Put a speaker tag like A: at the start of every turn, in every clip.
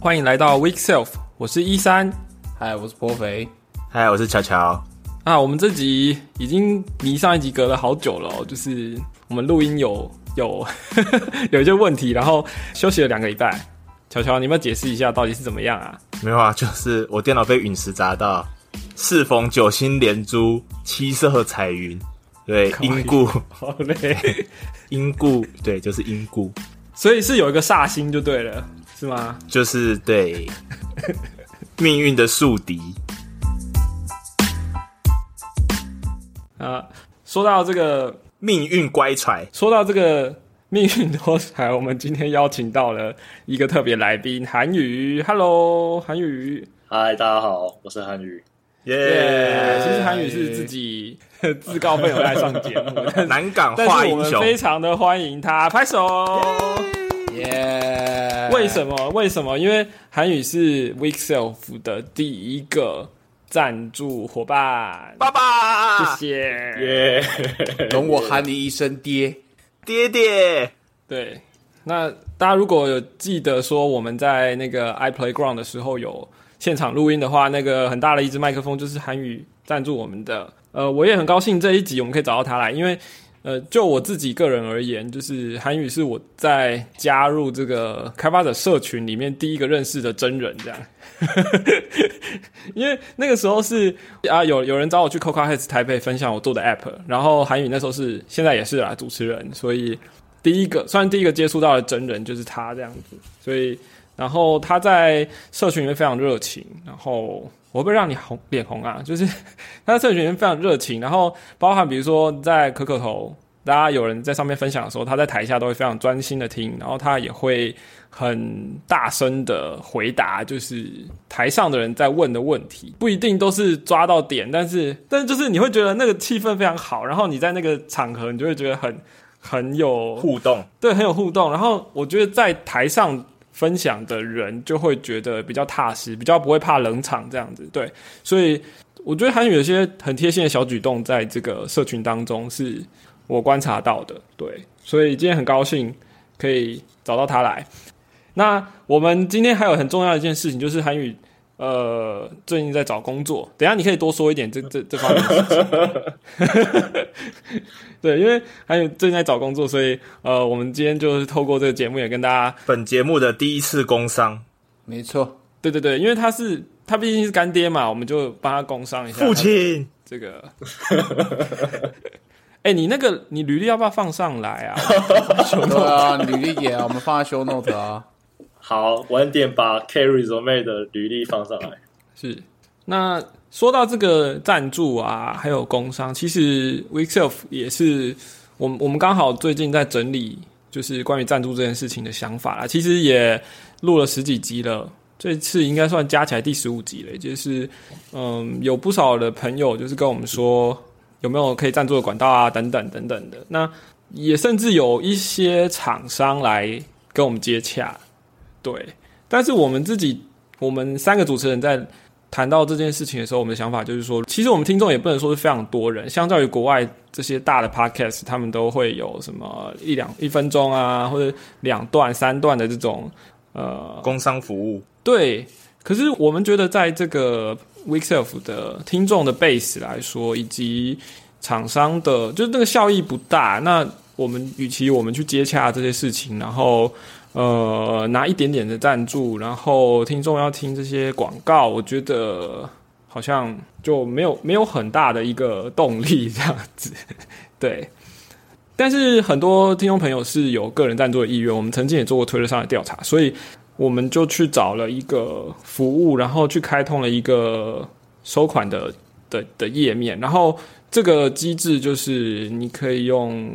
A: 欢迎来到 Week Self，我是一三。
B: 嗨，我是颇肥。
C: 嗨，我是乔乔。
A: 啊，我们这集已经离上一集隔了好久了，就是我们录音有有 有一些问题，然后休息了两个礼拜。乔乔，你要不要解释一下到底是怎么样啊？
C: 没有啊，就是我电脑被陨石砸到，适逢九星连珠，七色彩云，对，因故，
A: 好嘞，
C: 因故，对，就是因故，
A: 所以是有一个煞星就对了，是吗？
C: 就是对，命运的宿敌。
A: 啊，说到这个
C: 命运乖舛，
A: 说到这个命运多舛，我们今天邀请到了一个特别来宾韩宇。Hello，韩宇。
D: 嗨，大家好，我是韩宇。
A: 耶！其实韩宇是自己 自告奋勇来上节目，
C: 南港
A: 但
C: 话英雄，
A: 是我们非常的欢迎他，拍手。
B: 耶！
A: 为什么？为什么？因为韩语是 Week Self 的第一个赞助伙伴，
C: 爸爸，
A: 谢谢。
D: 耶！
B: 容我喊你一声爹。
C: 爹爹，
A: 对，那大家如果有记得说我们在那个 iPlayground 的时候有现场录音的话，那个很大的一支麦克风就是韩语赞助我们的。呃，我也很高兴这一集我们可以找到他来，因为呃，就我自己个人而言，就是韩宇是我在加入这个开发者社群里面第一个认识的真人，这样。因为那个时候是啊，有有人找我去 Coca Heads 台北分享我做的 App，然后韩宇那时候是现在也是啦主持人，所以第一个算第一个接触到的真人就是他这样子，所以然后他在社群里面非常热情，然后我会不会让你红脸红啊？就是 他在社群里面非常热情，然后包含比如说在可可头，大家有人在上面分享的时候，他在台下都会非常专心的听，然后他也会很大声的回答，就是台上的人在问的问题，不一定都是抓到点，但是 但是就是你会觉得那个气氛非常好，然后你在那个场合，你就会觉得很很有
C: 互动，
A: 对，很有互动。然后我觉得在台上分享的人就会觉得比较踏实，比较不会怕冷场这样子。对，所以我觉得韩语有些很贴心的小举动，在这个社群当中是我观察到的。对，所以今天很高兴可以找到他来。那我们今天还有很重要一件事情，就是韩语呃最近在找工作。等一下你可以多说一点这这这方面的事情。对，因为还有最近在找工作，所以呃，我们今天就是透过这个节目也跟大家，
C: 本节目的第一次工商，
B: 没错，
A: 对对对，因为他是他毕竟是干爹嘛，我们就帮他工商一下。
C: 父亲，
A: 这个，哎、你那个你履历要不要放上来啊？
B: 对啊，履历也啊，我们放在 show note 啊。
D: 好，晚点把 K resume 的履历放上来。
A: 是，那说到这个赞助啊，还有工商，其实 Weekself 也是我们我们刚好最近在整理，就是关于赞助这件事情的想法啦。其实也录了十几集了，这次应该算加起来第十五集了。也就是嗯，有不少的朋友就是跟我们说有没有可以赞助的管道啊，等等等等的。那也甚至有一些厂商来跟我们接洽，对。但是我们自己，我们三个主持人在谈到这件事情的时候，我们的想法就是说，其实我们听众也不能说是非常多人，相较于国外这些大的 podcast，他们都会有什么一两一分钟啊，或者两段、三段的这种呃
C: 工商服务，
A: 对。可是我们觉得，在这个 Weekself 的听众的 base 来说，以及厂商的，就是那个效益不大。那我们与其我们去接洽这些事情，然后呃拿一点点的赞助，然后听众要听这些广告，我觉得好像就没有没有很大的一个动力这样子。对，但是很多听众朋友是有个人赞助的意愿，我们曾经也做过推特上的调查，所以我们就去找了一个服务，然后去开通了一个收款的的的页面，然后这个机制就是你可以用，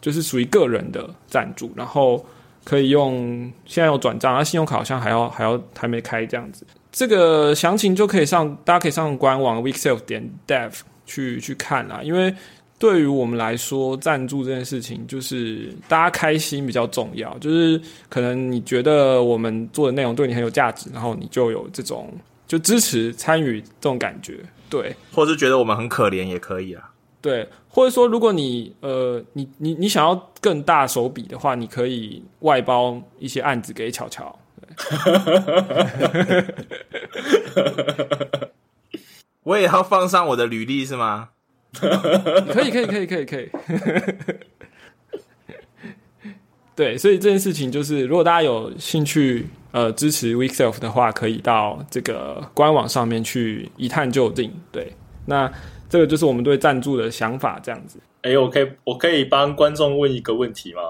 A: 就是属于个人的赞助，然后可以用现在有转账，啊，信用卡好像还要还要还没开这样子。这个详情就可以上，大家可以上官网 weekself 点 dev 去去看啦。因为对于我们来说，赞助这件事情就是大家开心比较重要。就是可能你觉得我们做的内容对你很有价值，然后你就有这种就支持参与这种感觉。对，
C: 或是觉得我们很可怜也可以啊。
A: 对，或者说，如果你呃，你你你想要更大手笔的话，你可以外包一些案子给巧巧。
C: 我也要放上我的履历是吗？
A: 可以，可以，可以，可以，可以。对，所以这件事情就是，如果大家有兴趣呃支持 Weekself 的话，可以到这个官网上面去一探究竟。对，那这个就是我们对赞助的想法，这样子。
E: 哎、我可以我可以帮观众问一个问题吗？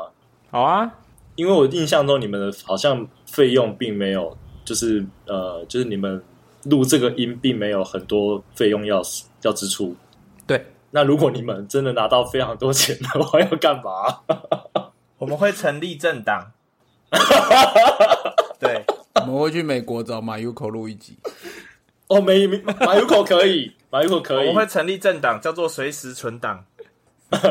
A: 好啊，
E: 因为我印象中你们的好像费用并没有，就是呃，就是你们录这个音并没有很多费用要要支出。
A: 对，
E: 那如果你们真的拿到非常多钱的话，要干嘛？
C: 我们会成立政党。对，
B: 我们会去美国找马 Uko 录一集。
E: 哦，没没马友口可以，马友口可以
C: 们。会成立政党，叫做随时存档。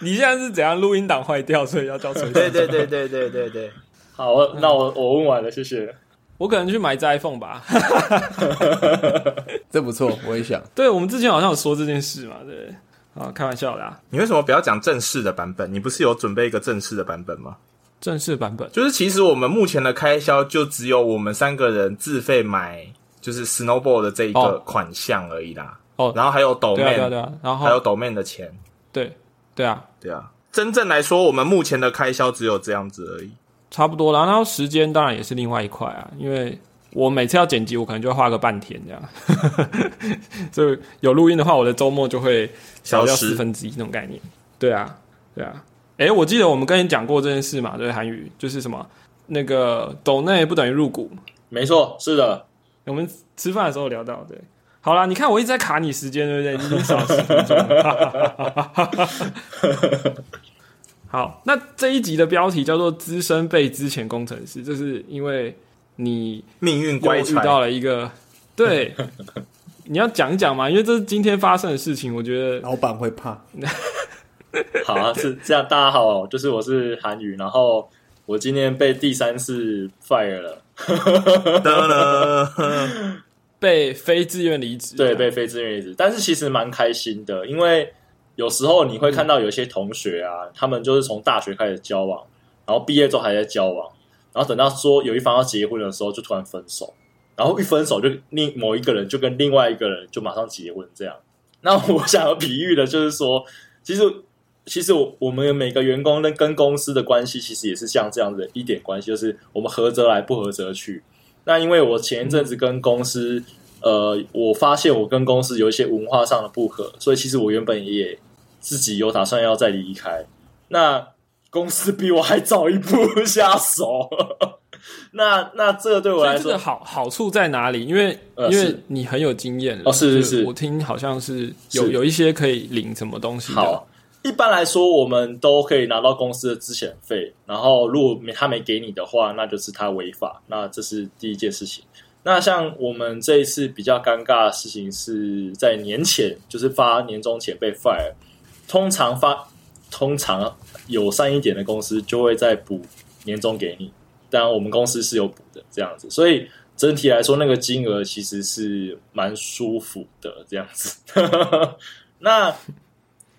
A: 你现在是怎样录音档坏掉，所以要叫随
C: 对
A: 时？
C: 对对对对对对，
E: 好，那我我问完了，谢谢。
A: 我可能去买只 iPhone 吧。
B: 这不错，我也想。
A: 对，我们之前好像有说这件事嘛，对？啊，开玩笑的啊，
C: 你为什么不要讲正式的版本？你不是有准备一个正式的版本吗？
A: 正式版本。
C: 就是其实我们目前的开销就只有我们三个人自费买，就是 Snowball 的这一个
A: 哦
C: 款项而已啦。
A: 哦
C: 然后还有抖
A: 对啊，对啊对啊。然后
C: 还有抖 man 的钱。
A: 对对啊，
C: 对啊，真正来说，我们目前的开销只有这样子而已。
A: 差不多啦。然后时间当然也是另外一块啊，因为我每次要剪辑，我可能就要花个半天这样。所以有录音的话，我的周末就会
C: 消失
A: 四分之一那种概念。对啊，对啊。诶，我记得我们跟你讲过这件事嘛，对，韩语就是什么那个抖内不等于入股，
E: 没错，是的，
A: 我们吃饭的时候聊到，对。好啦，你看我一直在卡你时间，对不对？你已经少十分钟了。好，那这一集的标题叫做“资深被资前工程师”，这是因为你
C: 命运
A: 又
C: 乖
A: 遇到，了一个对，你要讲一讲嘛，因为这是今天发生的事情，我觉得
B: 老板会怕，
E: 好啊，是这样。大家好，就是我是韩宇，然后我今天被第三次 fire 了？
A: 被非自愿离职，
E: 对，被非自愿离职，但是其实蛮开心的，因为有时候你会看到有些同学啊，他们就是从大学开始交往，然后毕业之后还在交往，然后等到说有一方要结婚的时候，就突然分手，然后一分手就另某一个人就跟另外一个人就马上结婚这样。那我想要比喻的就是说，其实其实我我们每个员工跟跟公司的关系，其实也是像这样的一点关系，就是我们合则来，不合则去。那因为我前一阵子跟公司，呃，我发现我跟公司有一些文化上的不合，所以其实我原本也自己有打算要再离开。那公司比我还早一步下手，那那这个对我来说
A: 这个，好好处在哪里？因为、
E: 呃
A: 因为你很有经验
E: 哦是是
A: 是我听好像是有
E: 是
A: 有一些可以领什么东西的。
E: 好，一般来说，我们都可以拿到公司的资遣费，然后如果他没给你的话，那就是他违法，那这是第一件事情。那像我们这一次比较尴尬的事情是在年前，就是发年终前被 fire。通常发，通常友善一点的公司就会再补年终给你，当然我们公司是有补的这样子，所以整体来说那个金额其实是蛮舒服的这样子。那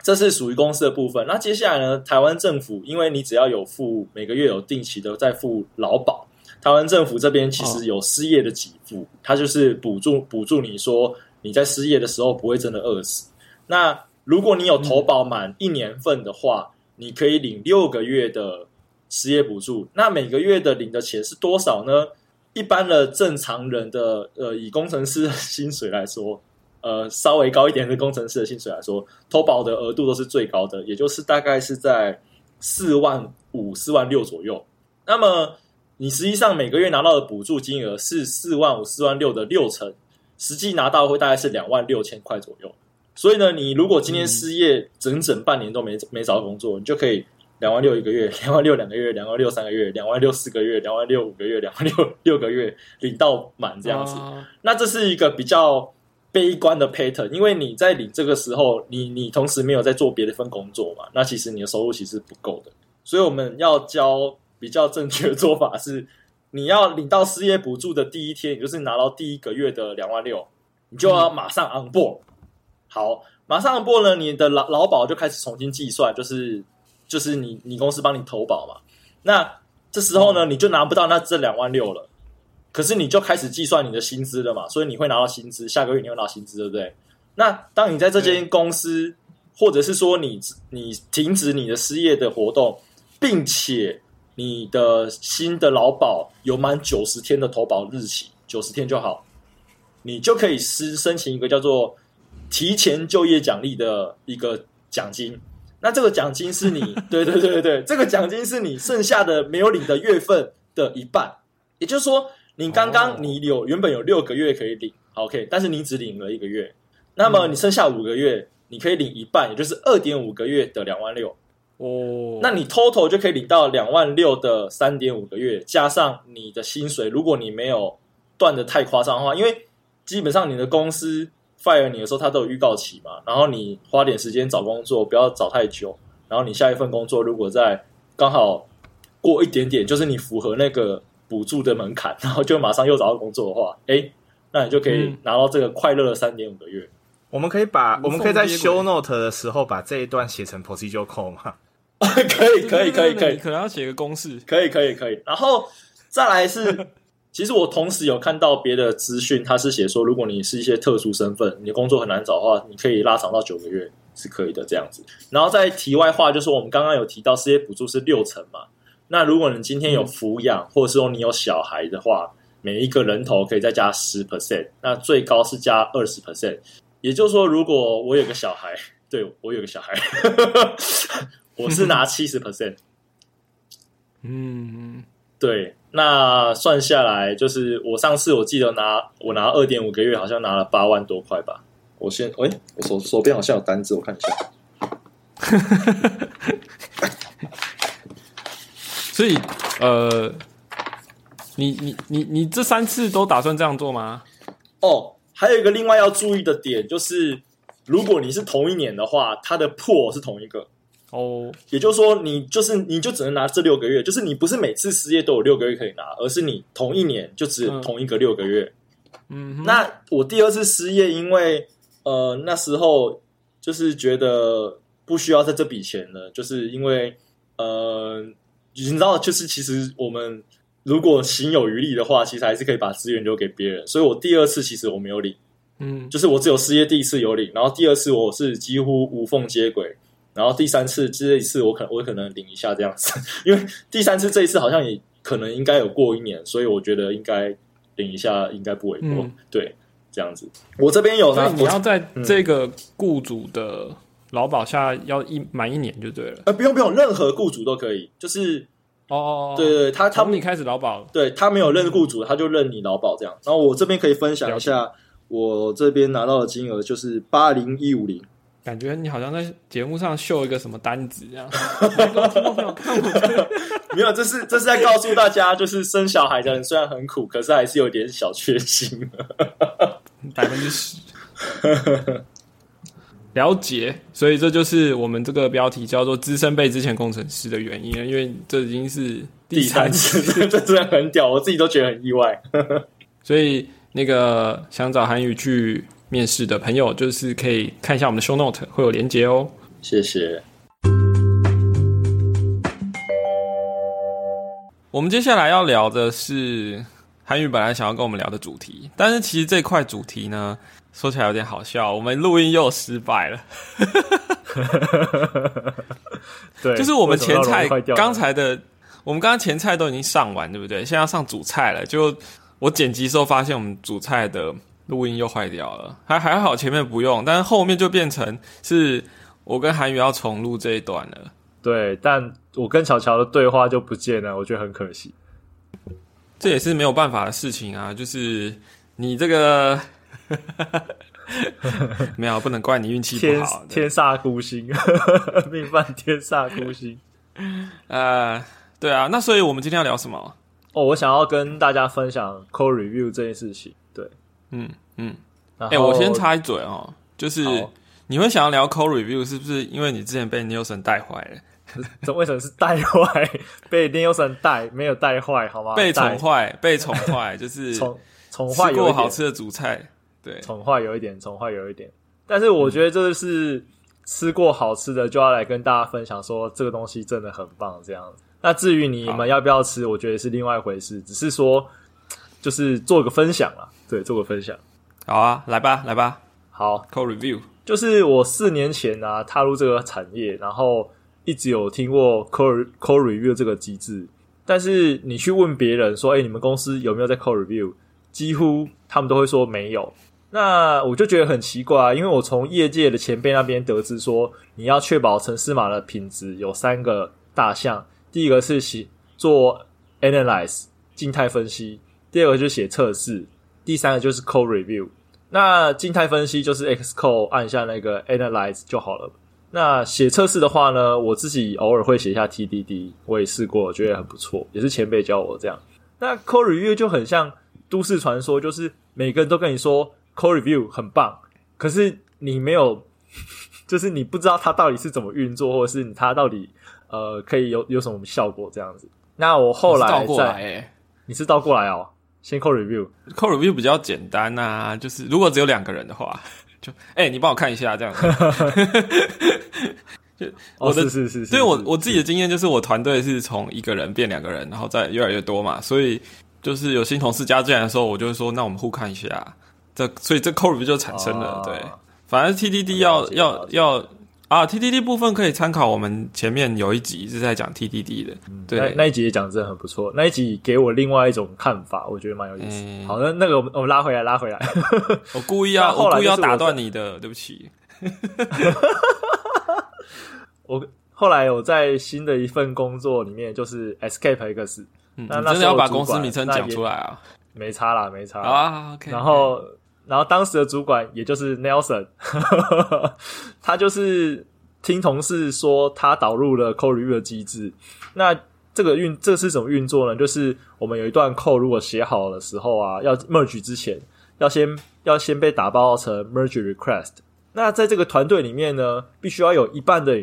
E: 这是属于公司的部分。那接下来呢？台湾政府，因为你只要有付每个月有定期的在付劳保，台湾政府这边其实有失业的给付，它就是补助补助你说你在失业的时候不会真的饿死。那如果你有投保满一年份的话，你可以领六个月的失业补助。那每个月的领的钱是多少呢？一般的正常人的呃，以工程师的薪水来说，呃，稍微高一点的工程师的薪水来说，投保的额度都是最高的，也就是大概是在四万五、四万六左右。那么你实际上每个月拿到的补助金额是四万五、四万六的六成，实际拿到会大概是两万六千块左右。所以呢，你如果今天失业整整半年都没没找到工作，你就可以两万六一个月，两万六两个月，两万六三个月，两万六四个月，两万六五个月，两万六 六个月领到满这样子。
A: 啊
E: 那这是一个比较悲观的 pattern，因为你在领这个时候，你你同时没有在做别的一份工作嘛，那其实你的收入其实不够的。所以我们要教比较正确的做法是，你要领到失业补助的第一天，也就是拿到第一个月的两万六，你就要马上 on board。好，马上 on board 呢，你的劳劳保就开始重新计算，就是就是你你公司帮你投保嘛。那这时候呢，你就拿不到那这两万六了。可是你就开始计算你的薪资了嘛，所以你会拿到薪资，下个月你会拿到薪资，对不对？那当你在这间公司，或者是说你你停止你的失业的活动，并且你的新的劳保有满九十天的投保日期，九十天就好，你就可以申申请一个叫做提前就业奖励的一个奖金。那这个奖金是你，对对对对对，这个奖金是你剩下的没有领的月份的一半，也就是说。你刚刚你有原本有六个月可以领，OK，但是你只领了一个月，那么你剩下五个月，你可以领一半，也就是二点五个月的两万六
A: 哦。
E: 那你 total 就可以领到两万六的三点五个月，加上你的薪水，如果你没有断的太夸张的话，因为基本上你的公司 fire 你的时候，它都有预告期嘛，然后你花点时间找工作，不要找太久，然后你下一份工作如果在刚好过一点点，就是你符合那个。补助的门槛，然后就马上又找到工作的话，哎，那你就可以拿到这个快乐的三点五个月。
C: 我们可以把我们可以在 show note 的时候把这一段写成 procedure call 吗？
E: 可以，可以，可以，可以，
A: 可能要写个公式。
E: 可以，可以，可以。然后再来是，其实我同时有看到别的资讯，他是写说，如果你是一些特殊身份，你的工作很难找的话，你可以拉长到九个月是可以的这样子。然后在题外话，就是我们刚刚有提到失业补助是六成嘛。那如果你今天有抚养，或者说你有小孩的话，每一个人头可以再加十 percent，那最高是加二十 percent。也就是说，如果我有个小孩，对我有个小孩，我是拿 七十 percent。
A: 嗯，
E: 对，那算下来就是我上次我记得拿我拿二点五个月，好像拿了八万多块吧。我先，哎，我手手边好像有单子，我看一下。
A: 所以，呃，你你你你这三次都打算这样做吗？
E: 哦，还有一个另外要注意的点就是，如果你是同一年的话，它的破是同一个
A: 哦，
E: 也就是说，你就是你就只能拿这六个月，就是你不是每次失业都有六个月可以拿，而是你同一年就只同一个六个月。
A: 嗯，
E: 那我第二次失业，因为呃那时候就是觉得不需要在这笔钱了，就是因为呃。你知道，就是其实我们如果行有余力的话，其实还是可以把资源留给别人。所以我第二次其实我没有领，
A: 嗯，
E: 就是我只有失业第一次有领，然后第二次我是几乎无缝接轨，然后第三次这一次我可我可能领一下这样子，因为第三次这一次好像也可能应该有过一年，所以我觉得应该领一下应该不为过。对，这样子，我这边有，
A: 所以你要在这个雇主的。劳保下要一满一年就对了，
E: 呃，不用不用，任何雇主都可以，就是
A: 哦，
E: 对对，他他
A: 们一开始劳保，
E: 对他没有认雇主，他就认你劳保这样。然后我这边可以分享一下，我这边拿到的金额就是八零一五零，
A: 感觉你好像在节目上秀一个什么单子一样，
E: 没有，这是这是在告诉大家，就是生小孩的人虽然很苦，可是还是有点小确幸，
A: 百分之十。了解，所以这就是我们这个标题叫做“资深被之前工程师”的原因因为这已经是第三次，
E: 这真的很屌，我自己都觉得很意外。
A: 所以那个想找韩语去面试的朋友，就是可以看一下我们的 show note，会有连接哦。
E: 谢谢。
A: 我们接下来要聊的是韩语本来想要跟我们聊的主题，但是其实这块主题呢。说起来有点好笑，我们录音又失败了。
C: 对，
A: 就是我们前菜刚才的，我们刚刚前菜都已经上完，对不对？现在要上主菜了。就我剪辑时候发现，我们主菜的录音又坏掉了。还还好前面不用，但是后面就变成是我跟韩宇要重录这一段了。
C: 对，但我跟乔乔的对话就不见了，我觉得很可惜。
A: 这也是没有办法的事情啊，就是你这个。没有，不能怪你运气不好。
C: 天煞孤星，命犯天煞孤星。
A: 呃，对啊，那所以我们今天要聊什么？
C: 哦，我想要跟大家分享 code review 这件事情。对，
A: 嗯嗯。哎，我先插一嘴哦，就是你会想要聊 code review，是不是因为你之前被 Nielsen 带坏了？
C: 这为什么是带坏？被 Nielsen 带，没有带坏，好吗？
A: 被宠坏，被宠坏，就是
C: 宠宠坏
A: 过好吃的主菜。对，
C: 宠坏有一点，宠坏有一点，但是我觉得这是吃过好吃的就要来跟大家分享，说这个东西真的很棒，这样子。
E: 那至于你们要不要吃，我觉得是另外一回事，只是说就是做个分享啊，对，做个分享。
A: 好啊，来吧，来吧
E: 好
A: ，，Code Review。
E: 就是我四年前啊踏入这个产业，然后一直有听过 code code review 这个机制，但是你去问别人说，哎、你们公司有没有在 code review？几乎他们都会说没有。那我就觉得很奇怪啊，因为我从业界的前辈那边得知说，你要确保城市码的品质有三个大项，第一个是写做 analyze 静态分析，第二个就是写测试，第三个就是 code review。那静态分析就是 Xcode 按下那个 Analyze 就好了。那写测试的话呢，我自己偶尔会写一下 TDD，我也试过，我觉得很不错，也是前辈教我这样。那 Code Review 就很像都市传说，就是每个人都跟你说 Code Review 很棒，可是你没有，就是你不知道它到底是怎么运作，或者是它到底呃可以有有什么效果这样子。那我后来
A: 倒过来
E: 你是倒过来哦，先 Code Review。
A: ，Code Review 比较简单呐、就是如果只有两个人的话，就哎、你帮我看一下这样子。就
E: 哦，
A: 我的
E: 是是是是，
A: 对我我自己的经验就是，我团队是从一个人变两个人，然后再越来越多嘛，所以就是有新同事加进来的时候，我就会说，那我们互看一下，这所以这 code review 就产生了。
E: 哦
A: 对，反正 TDD 要要要啊，TDD 部分可以参考我们前面有一集是在讲 TDD 的，
E: 那
A: 对，
E: 那一集也讲得真的很不错，那一集给我另外一种看法，我觉得蛮有意思。
A: 嗯
E: 好，那那个我们我们拉回来，拉回来。
A: 我故意要
E: 那后
A: 我故意要打断你的，对不起。
E: 我后来我在新的一份工作里面，就是 Escape 那那时
A: 你真的要把公司名称讲出来啊！
E: 没差啦，没差啦。
A: 啊
E: 然后，然后当时的主管也就是 Nelson，他就是听同事说他导入了 code review 的机制。那这个运这是怎么运作呢？就是我们有一段 code 如果写好的时候啊，要 merge 之前，要先要先被打包成 merge request。那在这个团队里面呢，必须要有一半的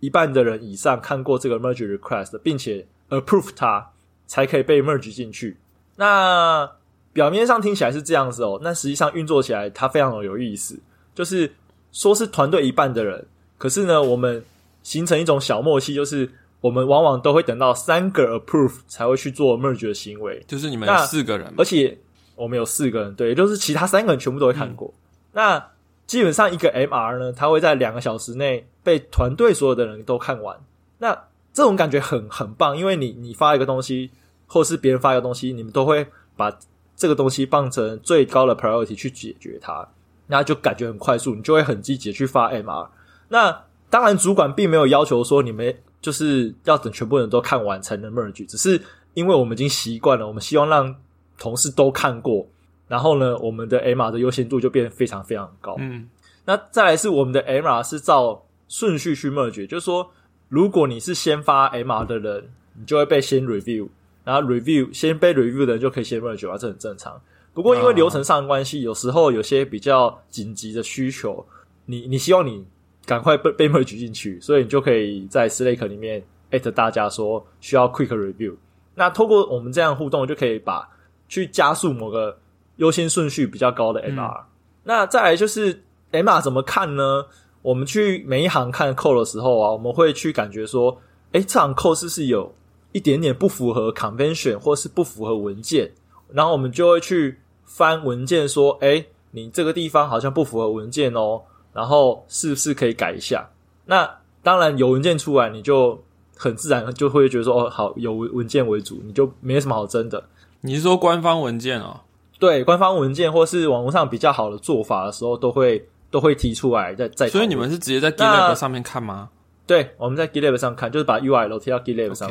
E: 一半的人以上看过这个 merge request，并且 approve 它，才可以被 merge 进去。那表面上听起来是这样子哦，那实际上运作起来它非常的有意思，就是说是团队一半的人，可是呢，我们形成一种小默契，就是我们往往都会等到三个 approve 才会去做 merge 的行为，
A: 就是你们
E: 那
A: 四个人
E: 而且我们有四个人，对，也就是其他三个人全部都会看过。那基本上一个 MR 呢，它会在两个小时内被团队所有的人都看完。那这种感觉很很棒，因为你你发一个东西，或是别人发一个东西，你们都会把这个东西放成最高的 priority 去解决它，那就感觉很快速，你就会很积极地去发 MR。那当然，主管并没有要求说你们就是要等全部人都看完才能 merge，只是因为我们已经习惯了，我们希望让同事都看过，然后呢，我们的 MR 的优先度就变得非常非常高。
A: 嗯，
E: 那再来是我们的 MR 是照顺序去 merge，就是说，如果你是先发 MR 的人，你就会被先 review，然后 review 先被 review 的人就可以先 merge 啊，这很正常。不过因为流程上的关系，有时候有些比较紧急的需求，你你希望你赶快被被 merge 进去，所以你就可以在 Slack 里面 at 大家说需要 quick review。那透过我们这样互动，就可以把去加速某个优先顺序比较高的 MR。那再来就是 MR 怎么看呢？我们去每一行看 code 的时候啊，我们会去感觉说，哎，这行 code 是不是有一点点不符合 convention 或是不符合文件，然后我们就会去翻文件说，诶，你这个地方好像不符合文件哦，然后是不是可以改一下？那当然有文件出来，你就很自然就会觉得说，哦，好，有文文件为主，你就没什么好争的。
A: 你是说官方文件哦？
E: 对官方文件或是网络上比较好的做法的时候，都会都会提出来在在。
A: 所以你们是直接在
E: 那
A: GitLab 上面看吗
E: 对我们在 GitLab 上看，就是把 URL 贴到 GitLab 上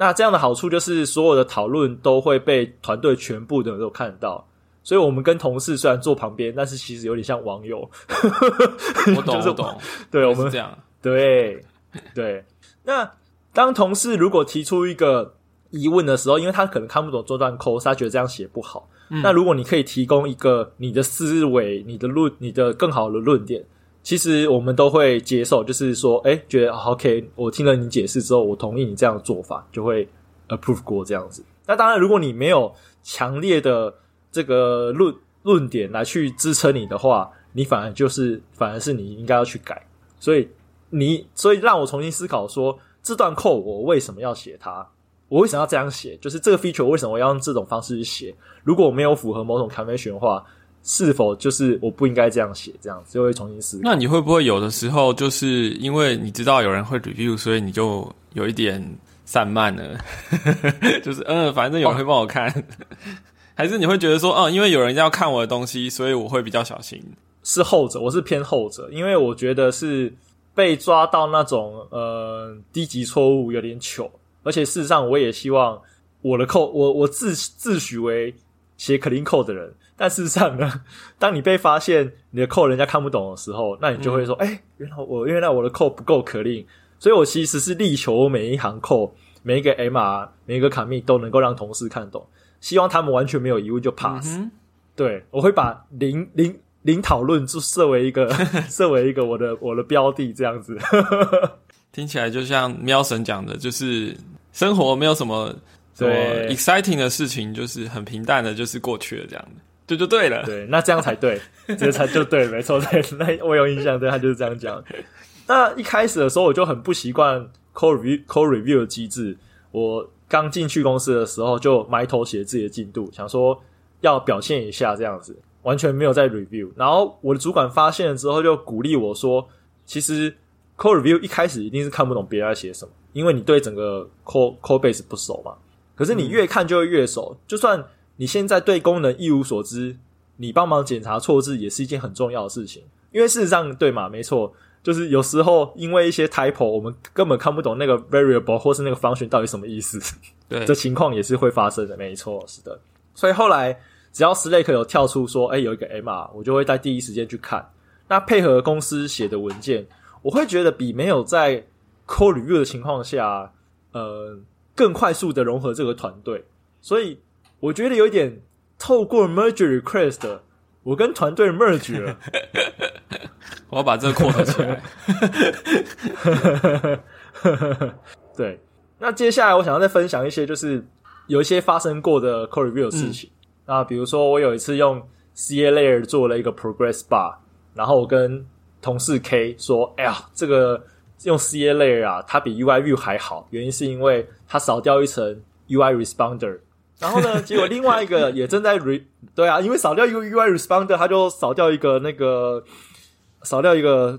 E: 那这样的好处就是所有的讨论都会被团队全部的人都看到。所以，我们跟同事虽然坐旁边，但是其实有点像网友。
A: 我懂
E: 就是
A: 我懂，
E: 对，我们
A: 是这样。
E: 对对。那当同事如果提出一个疑问的时候，因为他可能看不懂这段 code，他觉得这样写不好。那如果你可以提供一个你的思维、你的论、你的更好的论点，其实我们都会接受。就是说，哎，觉得 OK，我听了你解释之后，我同意你这样的做法，就会 approve 过这样子。那当然，如果你没有强烈的这个论论点来去支撑你的话，你反而就是反而是你应该要去改。所以你所以让我重新思考说，这段 code 我为什么要写它？我为什么要这样写？就是这个 feature 为什么要用这种方式去写？如果我没有符合某种 convention 的话，是否就是我不应该这样写？这样子就会重新思考。
A: 那你会不会有的时候就是因为你知道有人会 review，所以你就有一点散漫了？就是嗯，反正有人会帮我看，还是你会觉得说，嗯，因为有人要看我的东西，所以我会比较小心。
E: 是后者，我是偏后者，因为我觉得是被抓到那种呃低级错误有点糗，而且事实上我也希望我的 code，我我自自诩为写 clean code 的人，但事实上呢，当你被发现你的 code 人家看不懂的时候，那你就会说，哎、原来我原来我的 code 不够 clean，所以我其实是力求每一行 code 每一个 MR 每一个卡密都能够让同事看懂，希望他们完全没有疑问就 pass。
A: 嗯
E: 对，我会把零零零讨论就设为一个 设为一个我的我的标的这样子。
A: 听起来就像喵神讲的，就是生活没有什么什么
E: 对。
A: exciting 的事情，就是很平淡的，就是过去了这样的，这就对了。
E: 对，那这样才对，这才就对，没错，对，那我有印象，对他就是这样讲。那一开始的时候我就很不习惯 code review code review 的机制，我刚进去公司的时候就埋头写自己的进度，想说要表现一下这样子，完全没有在 review。然后我的主管发现了之后，就鼓励我说，其实 code review 一开始一定是看不懂别人在写什么，因为你对整个 code code base 不熟嘛。可是你越看就会越熟，就算你现在对功能一无所知，你帮忙检查错字也是一件很重要的事情。因为事实上，对嘛，没错，就是有时候因为一些 typo，我们根本看不懂那个 variable 或是那个 function 到底什么意思。
A: 对
E: 这情况也是会发生的，没错，是的。所以后来只要 Slack 有跳出说，哎、有一个 MR，我就会在第一时间去看。那配合公司写的文件，我会觉得比没有在 code review 的情况下，呃，更快速的融合这个团队。所以我觉得有一点透过 merge request，我跟团队 merge 了。
A: 我要把这个扩合起来。
E: 对，那接下来我想要再分享一些，就是有一些发生过的 code review 的事情。那比如说，我有一次用 CA layer 做了一个 progress bar，然后我跟同事 K 说：“哎呀，这个用 CA layer 啊，它比 UI view 还好，原因是因为它少掉一层 UI responder。”然后呢，结果另外一个也正在 re 对啊，因为少掉一个 UI responder，他就少掉一个那个少掉一个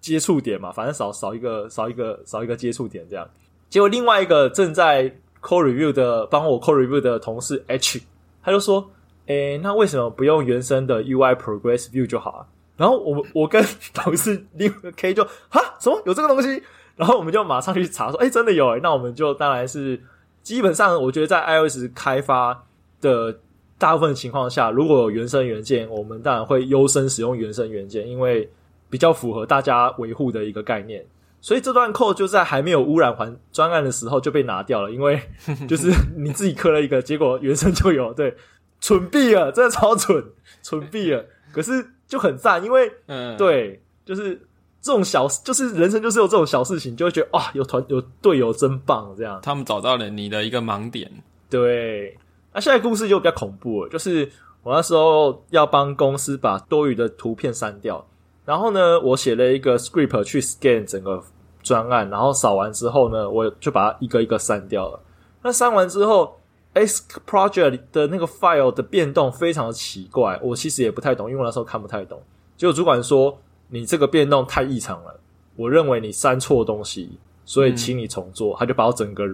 E: 接触点嘛，反正少少一个少一个少一个接触点这样。结果另外一个正在 code review 的帮我 code review 的同事 H，他就说：“诶，那为什么不用原生的 UI progress view 就好啊？”然后我我跟同事另一个 K 就哈什么有这个东西，然后我们就马上去查说：“诶，真的有诶。”那我们就当然是基本上我觉得在 iOS 开发的大部分情况下，如果有原生元件，我们当然会优先使用原生元件，因为比较符合大家维护的一个概念。所以这段 code 就在还没有污染环专案的时候就被拿掉了，因为 就是你自己磕了一个，结果原生就有，对，蠢毙了，真的超蠢，蠢毙了。可是就很赞，因为
A: 嗯，，
E: 对，就是这种小，就是人生就是有这种小事情，就会觉得啊，有团有队友真棒，这样。
A: 他们找到了你的一个盲点。
E: 对，那现在故事就比较恐怖了，就是我那时候要帮公司把多余的图片删掉，然后呢，我写了一个 script 去 scan 整个专案，然后扫完之后呢，我就把它一个一个删掉了。那删完之后，X project 的那个 file 的变动非常的奇怪，我其实也不太懂，因为我那时候看不太懂。结果主管说你这个变动太异常了，我认为你删错东西，所以请你重做。他就把我整个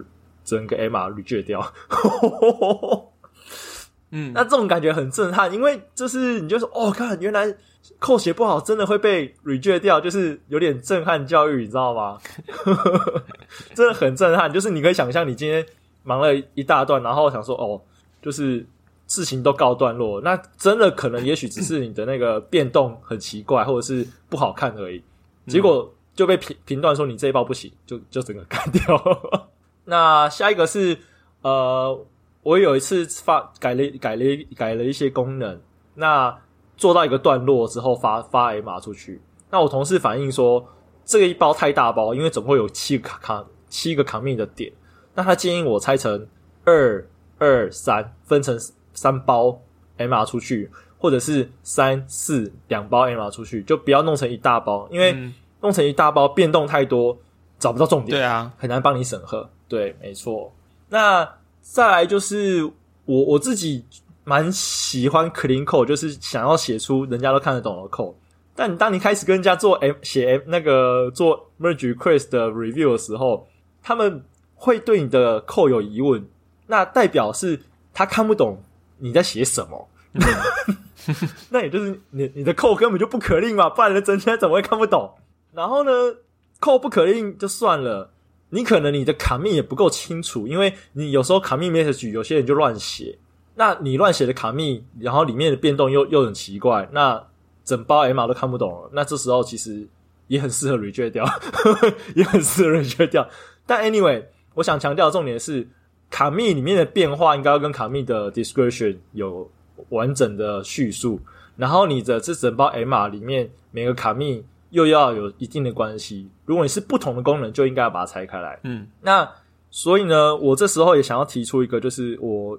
E: 整个 MR reject 掉。
A: 嗯，
E: 那这种感觉很震撼，因为就是你就说哦，看原来扣写不好，真的会被 reject 掉，就是有点震撼教育，你知道吗？真的很震撼，就是你可以想象，你今天忙了一大段，然后想说哦，就是事情都告段落，那真的可能也许只是你的那个变动很奇怪，或者是不好看而已，结果就被评评断说你这一包不行，就就整个干掉。那下一个是呃。我有一次发改了改了改了一些功能，那做到一个段落之后发发 A 码出去，那我同事反映说这个一包太大包，因为总共有七个卡卡七个卡密的点，那他建议我拆成二二三，分成三包 M R 出去，或者是三四两包 M R 出去，就不要弄成一大包，因为
A: 嗯
E: 弄成一大包变动太多，找不到重点，
A: 对啊，
E: 很难帮你审核。对，没错。那再来就是我我自己蛮喜欢 clean code，就是想要写出人家都看得懂的 code。但当你开始跟人家做 M 写 M 那个做 merge request 的 review 的时候，他们会对你的 code 有疑问，那代表是他看不懂你在写什么。那也就是你你的扣根本就不可令嘛，不然人整起来怎么会看不懂？然后呢扣不可令就算了，你可能你的卡密也不够清楚，因为你有时候卡密 message 有些人就乱写，那你乱写的卡密，然后里面的变动又又很奇怪，那整包 M 码都看不懂了，那这时候其实也很适合 reject 掉，也很适合 reject 掉。但 anyway，我想强调的重点是，卡密里面的变化应该要跟卡密的 description 有完整的叙述，然后你的这整包 M 码里面每个卡密又要有一定的关系。如果你是不同的功能，就应该要把它拆开来。
A: 嗯，
E: 那所以呢，我这时候也想要提出一个，就是我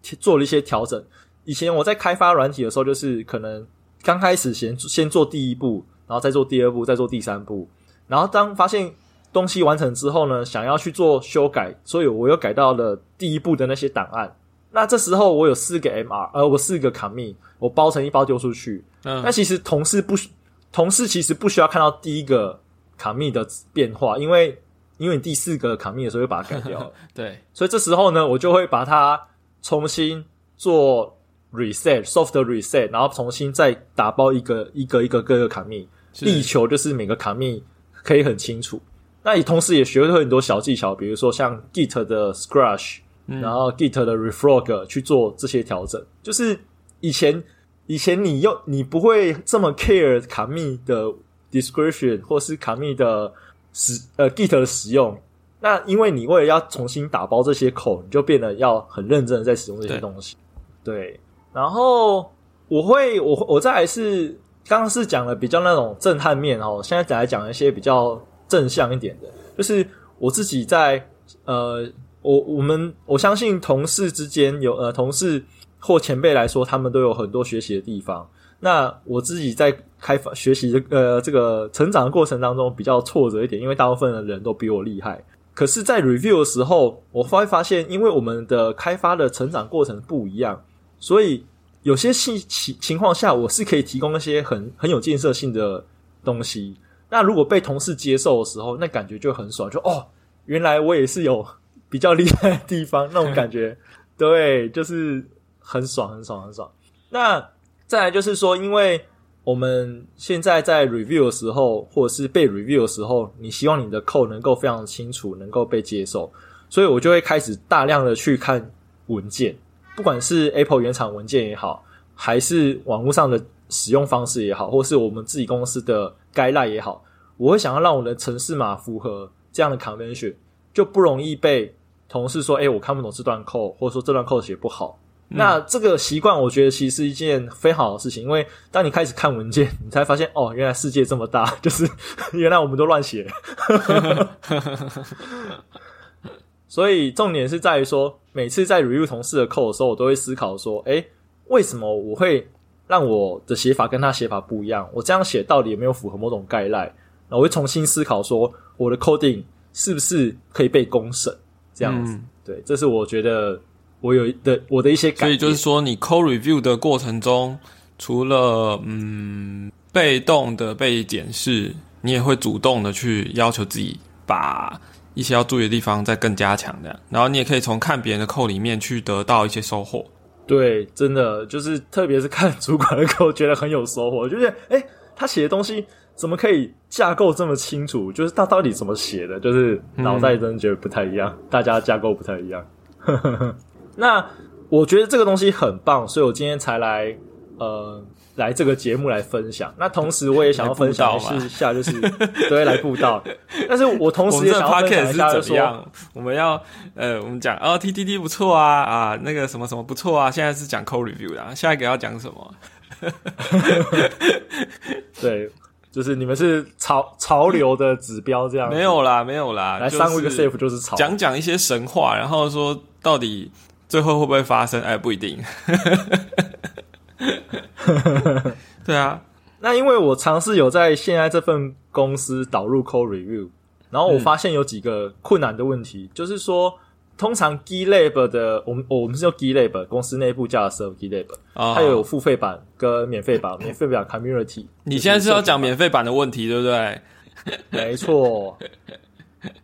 E: 做了一些调整。以前我在开发软体的时候，就是可能刚开始先先做第一步，然后再做第二步，再做第三步，然后当发现东西完成之后呢，想要去做修改，所以我又改到了第一步的那些档案。那这时候我有四个 MR，呃，我四个卡密，我包成一包丢出去。
A: 嗯
E: 那其实同事不需，同事其实不需要看到第一个卡密的变化，因为因为你第四个卡密的时候又把它改掉了。
A: 对，
E: 所以这时候呢，我就会把它重新做 reset，soft reset，然后重新再打包一个一个一个各个卡密，
A: 是
E: 力求就是每个卡密可以很清楚。那你同时也学会很多小技巧，比如说像 Git 的 Scratch，、然后 Git 的 Reflog 去做这些调整。就是以前以前你用你不会这么 care 卡密的 description 或是卡密的使呃 Git 的使用，那因为你为了要重新打包这些口，你就变得要很认真的在使用这些东西。对，然后我会我我再来是刚刚是讲了比较那种震撼面哦，现在再来讲一些比较正向一点的，就是我自己在呃，我我们我相信同事之间有呃同事或前辈来说，他们都有很多学习的地方。那我自己在开发学习的呃这个成长的过程当中比较挫折一点，因为大部分的人都比我厉害。可是，在 review 的时候，我会发现，因为我们的开发的成长过程不一样，所以有些情情情况下，我是可以提供一些很很有建设性的东西。那如果被同事接受的时候，那感觉就很爽，就哦，原来我也是有 比较厉害的地方，那种感觉，对，就是很爽，很爽，很爽。那再来就是说，因为我们现在在 review 的时候，或者是被 review 的时候，你希望你的 code 能够非常清楚，能够被接受，所以我就会开始大量的去看文件，不管是 Apple 原厂文件也好，还是网络上的使用方式也好，或是我们自己公司的 guideline 也好，我会想要让我的城市码符合这样的 convention，就不容易被同事说：“哎、我看不懂这段 code，或者说这段 code 写不好。那这个习惯，我觉得其实是一件非常好的事情，因为当你开始看文件，你才发现哦，原来世界这么大，就是 原来我们都乱写。所以重点是在于说，每次在 review 同事的 code 的时候，我都会思考说，诶，为什么我会让我的写法跟他写法不一样？我这样写到底有没有符合某种概赖？然后我会重新思考说，我的 coding 是不是可以被公审？这样子，
A: 嗯
E: 对，这是我觉得我有的我的一些感
A: 所以。就是说，你 code review 的过程中，除了嗯被动的被检视，你也会主动的去要求自己把一些要注意的地方再更加强的，然后你也可以从看别人的 code 里面去得到一些收获。
E: 对，真的就是，特别是看主管的 code，觉得很有收获。就是，诶，他写的东西怎么可以架构这么清楚？就是他到底怎么写的？就是脑袋真的觉得不太一样，大家架构不太一样。那我觉得这个东西很棒，所以我今天才来呃来这个节目来分享。那同时我也想要分享一下，就是 对来布道。但是我同时也想要分享一下，就
A: 是
E: 说
A: 样？我们要呃，我们讲哦，TTT 不错啊啊，那个什么什么不错啊。现在是讲 code review 的、啊，下一个要讲什么？
E: 对，就是你们是潮潮流的指标这样子。
A: 没有啦，没有啦，
E: 来
A: 就是
E: 上一个 safe 就是潮。
A: 讲讲一些神话，然后说到底最后会不会发生？哎，不一定。对啊，
E: 那因为我尝试有在现在这份公司导入 code review，然后我发现有几个困难的问题，就是说，通常 GitLab 的我们我们是用 GitLab 公司内部架设 GitLab，
A: 啊
E: 它有付费版跟免费版，免费版 Community。
A: 你现在是要讲免费版的问题，对不对？
E: 没错，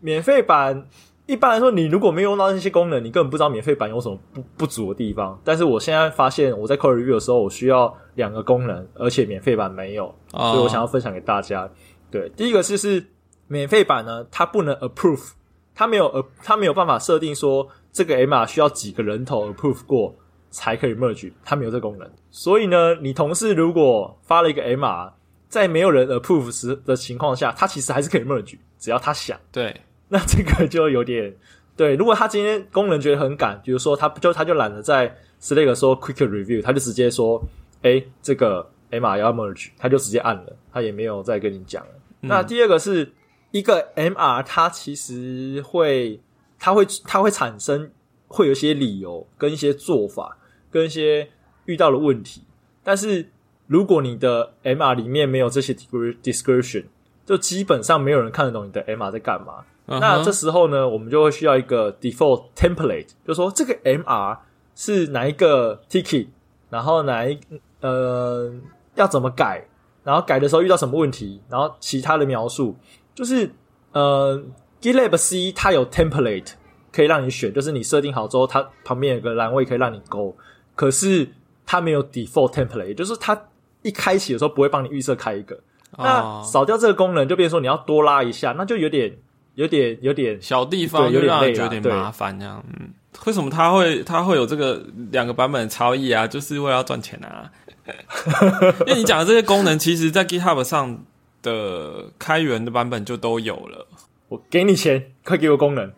E: 免费版一般来说，你如果没有用到那些功能，你根本不知道免费版有什么不不足的地方。但是我现在发现，我在 Code Review 的时候，我需要两个功能，而且免费版没有，
A: 哦
E: 所以我想要分享给大家。对，第一个是是免费版呢，它不能 approve，它没有呃，它没有办法设定说这个 MR 需要几个人头 approve 过才可以 merge，它没有这个功能。所以呢，你同事如果发了一个 MR，在没有人 approve 时的情况下，它其实还是可以 merge，只要他想。
A: 对，
E: 那这个就有点对。如果他今天工人觉得很赶，比如说他就他就懒得在 Slack 说 quick review，他就直接说，哎，这个 MR 要 merge，他就直接按了，他也没有再跟你讲了。那第二个是一个 MR，它其实会，它会它会产生会有一些理由跟一些做法跟一些遇到的问题，但是如果你的 MR 里面没有这些 description，就基本上没有人看得懂你的 MR 在干嘛。那这时候呢，我们就会需要一个 default template，就说这个 MR 是哪一个 ticket，然后哪一呃要怎么改，然后改的时候遇到什么问题，然后其他的描述，就是呃 GitLab C 它有 template 可以让你选，就是你设定好之后，它旁边有个栏位可以让你勾，可是它没有 default template，也就是它一开启的时候不会帮你预设开一个。那
A: 哦
E: 扫掉这个功能，就变成说你要多拉一下，那就有点、有点、有点
A: 小地方
E: 有点
A: 有点麻烦这样。嗯，为什么它会它会有这个两个版本的差异啊？就是为了要赚钱啊。因为你讲的这些功能，其实在 GitHub 上的开源的版本就都有了。
E: 我给你钱，快给我功能。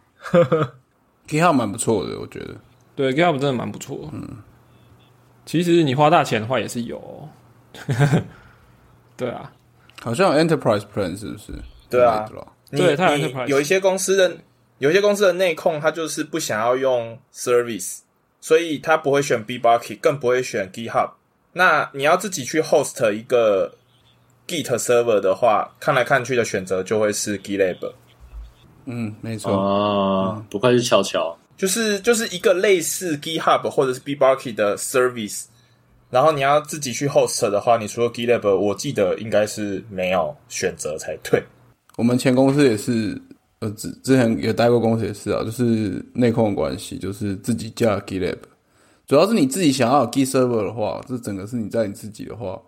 B: GitHub 蛮不错的，我觉得。
A: 对，GitHub 真的蛮不错。嗯，其实你花大钱的话也是有哦。对啊，
B: 好像有 Enterprise Plan 是不是？
C: 对啊
A: 对它有
C: 你
A: enterprise
C: 有一些公司的有一些公司的内控，他就是不想要用 service，所以他不会选 Bitbucket，更不会选 GitHub。那你要自己去 host 一个 Git server 的话，看来看去的选择就会是 GitLab，
B: 嗯，没错。
D: 啊，不愧是巧巧，
C: 就是就是一个类似 GitHub 或者是 Bitbucket 的 service。然后你要自己去 host 的话，你除了 GitLab，我记得应该是没有选择才对。
B: 我们前公司也是，呃，之之前也待过公司也是啊，就是内控关系，就是自己架 GitLab。主要是你自己想要 Git server 的话，这整个是你在你自己的话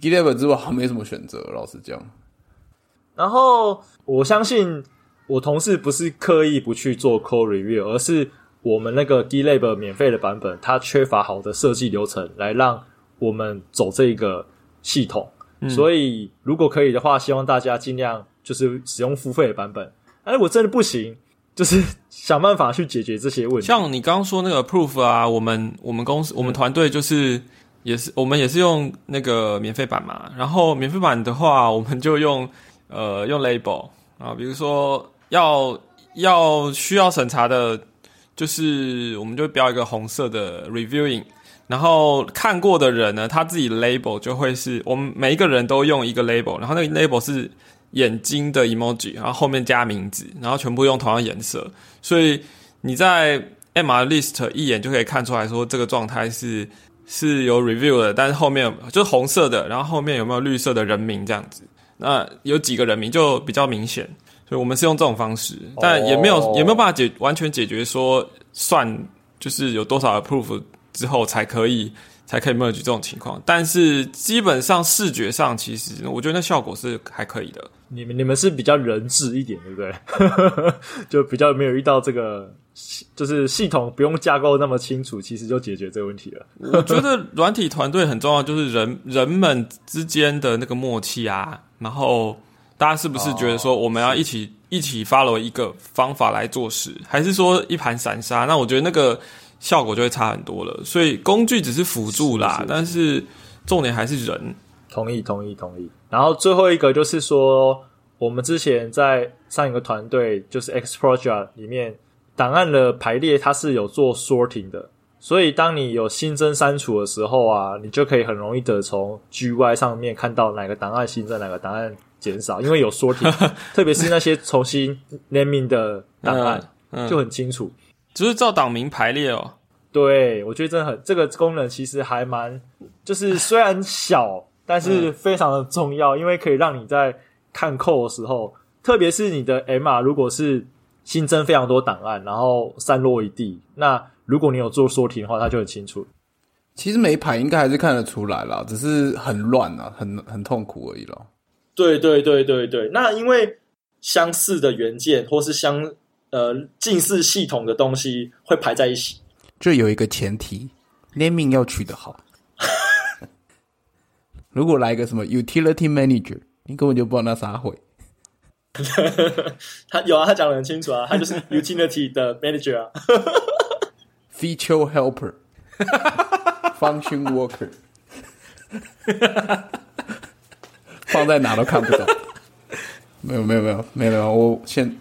B: ，GitLab 之外没什么选择，老实讲。
E: 然后我相信我同事不是刻意不去做 Core Review，而是我们那个 GitLab 免费的版本，它缺乏好的设计流程来让我们走这个系统。所以如果可以的话，希望大家尽量就是使用付费的版本。哎，如果真的不行，就是想办法去解决这些问题。
A: 像你刚刚说那个 Proof 啊，我们我们公司我们团队就是也是我们也是用那个免费版嘛，然后免费版的话，我们就用呃用 label 啊，比如说要要需要审查的，就是我们就标一个红色的 reviewing。然后看过的人呢，他自己 label 就会是我们每一个人都用一个 label，然后那个 label 是眼睛的 emoji，然后后面加名字，然后全部用同样颜色，所以你在 MR list 一眼就可以看出来说这个状态是是有 review 的，但是后面就是红色的，然后后面有没有绿色的人名这样子，那有几个人名就比较明显，所以我们是用这种方式，但也没有、也没有办法解完全解决说算就是有多少 approve 之后才可以才可以 merge 这种情况，但是基本上视觉上其实我觉得那效果是还可以的。
E: 你们你们是比较人质一点，对不对？就比较没有遇到这个，就是系统不用架构那么清楚，其实就解决这个问题了。
A: 我觉得软体团队很重要，就是人人们之间的那个默契啊，然后大家是不是觉得说我们要一起、一起 follow 一个方法来做事，还是说一盘散沙？那我觉得那个效果就会差很多了。所以工具只是辅助啦，
E: 是是
A: 但是重点还是人。
E: 同意，同意，同意。然后最后一个就是说，我们之前在上一个团队就是 X Project 里面，档案的排列它是有做 sorting 的，所以当你有新增删除的时候啊，你就可以很容易的从 GUI 上面看到哪个档案新增，哪个档案减少，因为有 sorting，特别是那些重新 naming 的档案、
A: 嗯，
E: 就很清楚。
A: 就是照档名排列哦。
E: 对，我觉得真的很这个功能其实还蛮，就是虽然小，但是非常的重要，因为可以让你在看扣的时候，特别是你的 MR 如果是新增非常多档案，然后散落一地，那如果你有做 sorting 的话，它就很清楚。
B: 其实每排应该还是看得出来啦，只是很乱啊，很很痛苦而已咯。
D: 对对对对对，那因为相似的元件或是相呃近似系统的东西会排在一起。
B: 这有一个前提，naming 要取得好。如果来一个什么 utility manager，你根本就不知道那啥会。
D: 他有啊，他讲的很清楚啊，他就是 utility 的 manager 啊。
B: feature helper。Function worker，放在哪都看不懂。没有没有没有没有没有，我现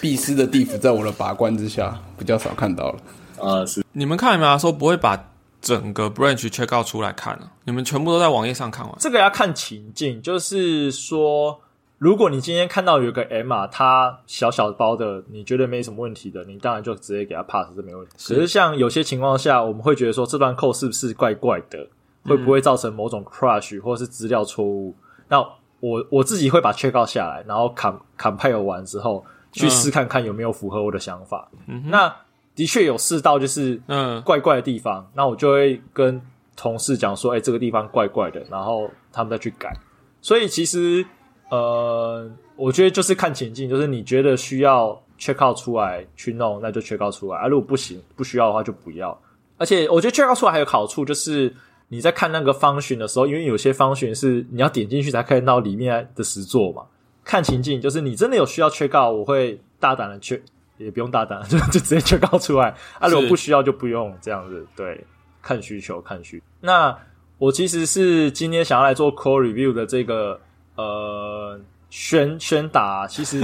B: 必失的地府在我的把关之下，比较少看到了。
D: 啊，是
A: 你们看的时候不会把整个 branch check out 出来看啊？你们全部都在网页上看完？
E: 这个要看情境，就是说，如果你今天看到有个 M 啊，它小小包的，你觉得没什么问题的，你当然就直接给它 pass 这没问题。可是像有些情况下，我们会觉得说这段 code 是不是怪怪的，会不会造成某种 crash 或是资料错误？那我我自己会把 check out 下来，然后 com compile 完之后去试看看有没有符合我的想法。那的确有试到就是
A: 嗯，
E: 怪怪的地方，那我就会跟同事讲说，哎、这个地方怪怪的，然后他们再去改。所以其实呃，我觉得就是看情境，就是你觉得需要 check out 出来去弄，那就 check out 出来啊。如果不行不需要的话就不要。而且我觉得 check out 出来还有好处，就是你在看那个方寻的时候，因为有些方寻是你要点进去才看到里面的实作嘛。看情境，就是你真的有需要 check out，我会大胆的 check，也不用大胆，就就直接 check out 出来。啊，如果不需要就不用这样子。对，看需求，看需。那我其实是今天想要来做 core review 的这个呃宣宣达，其实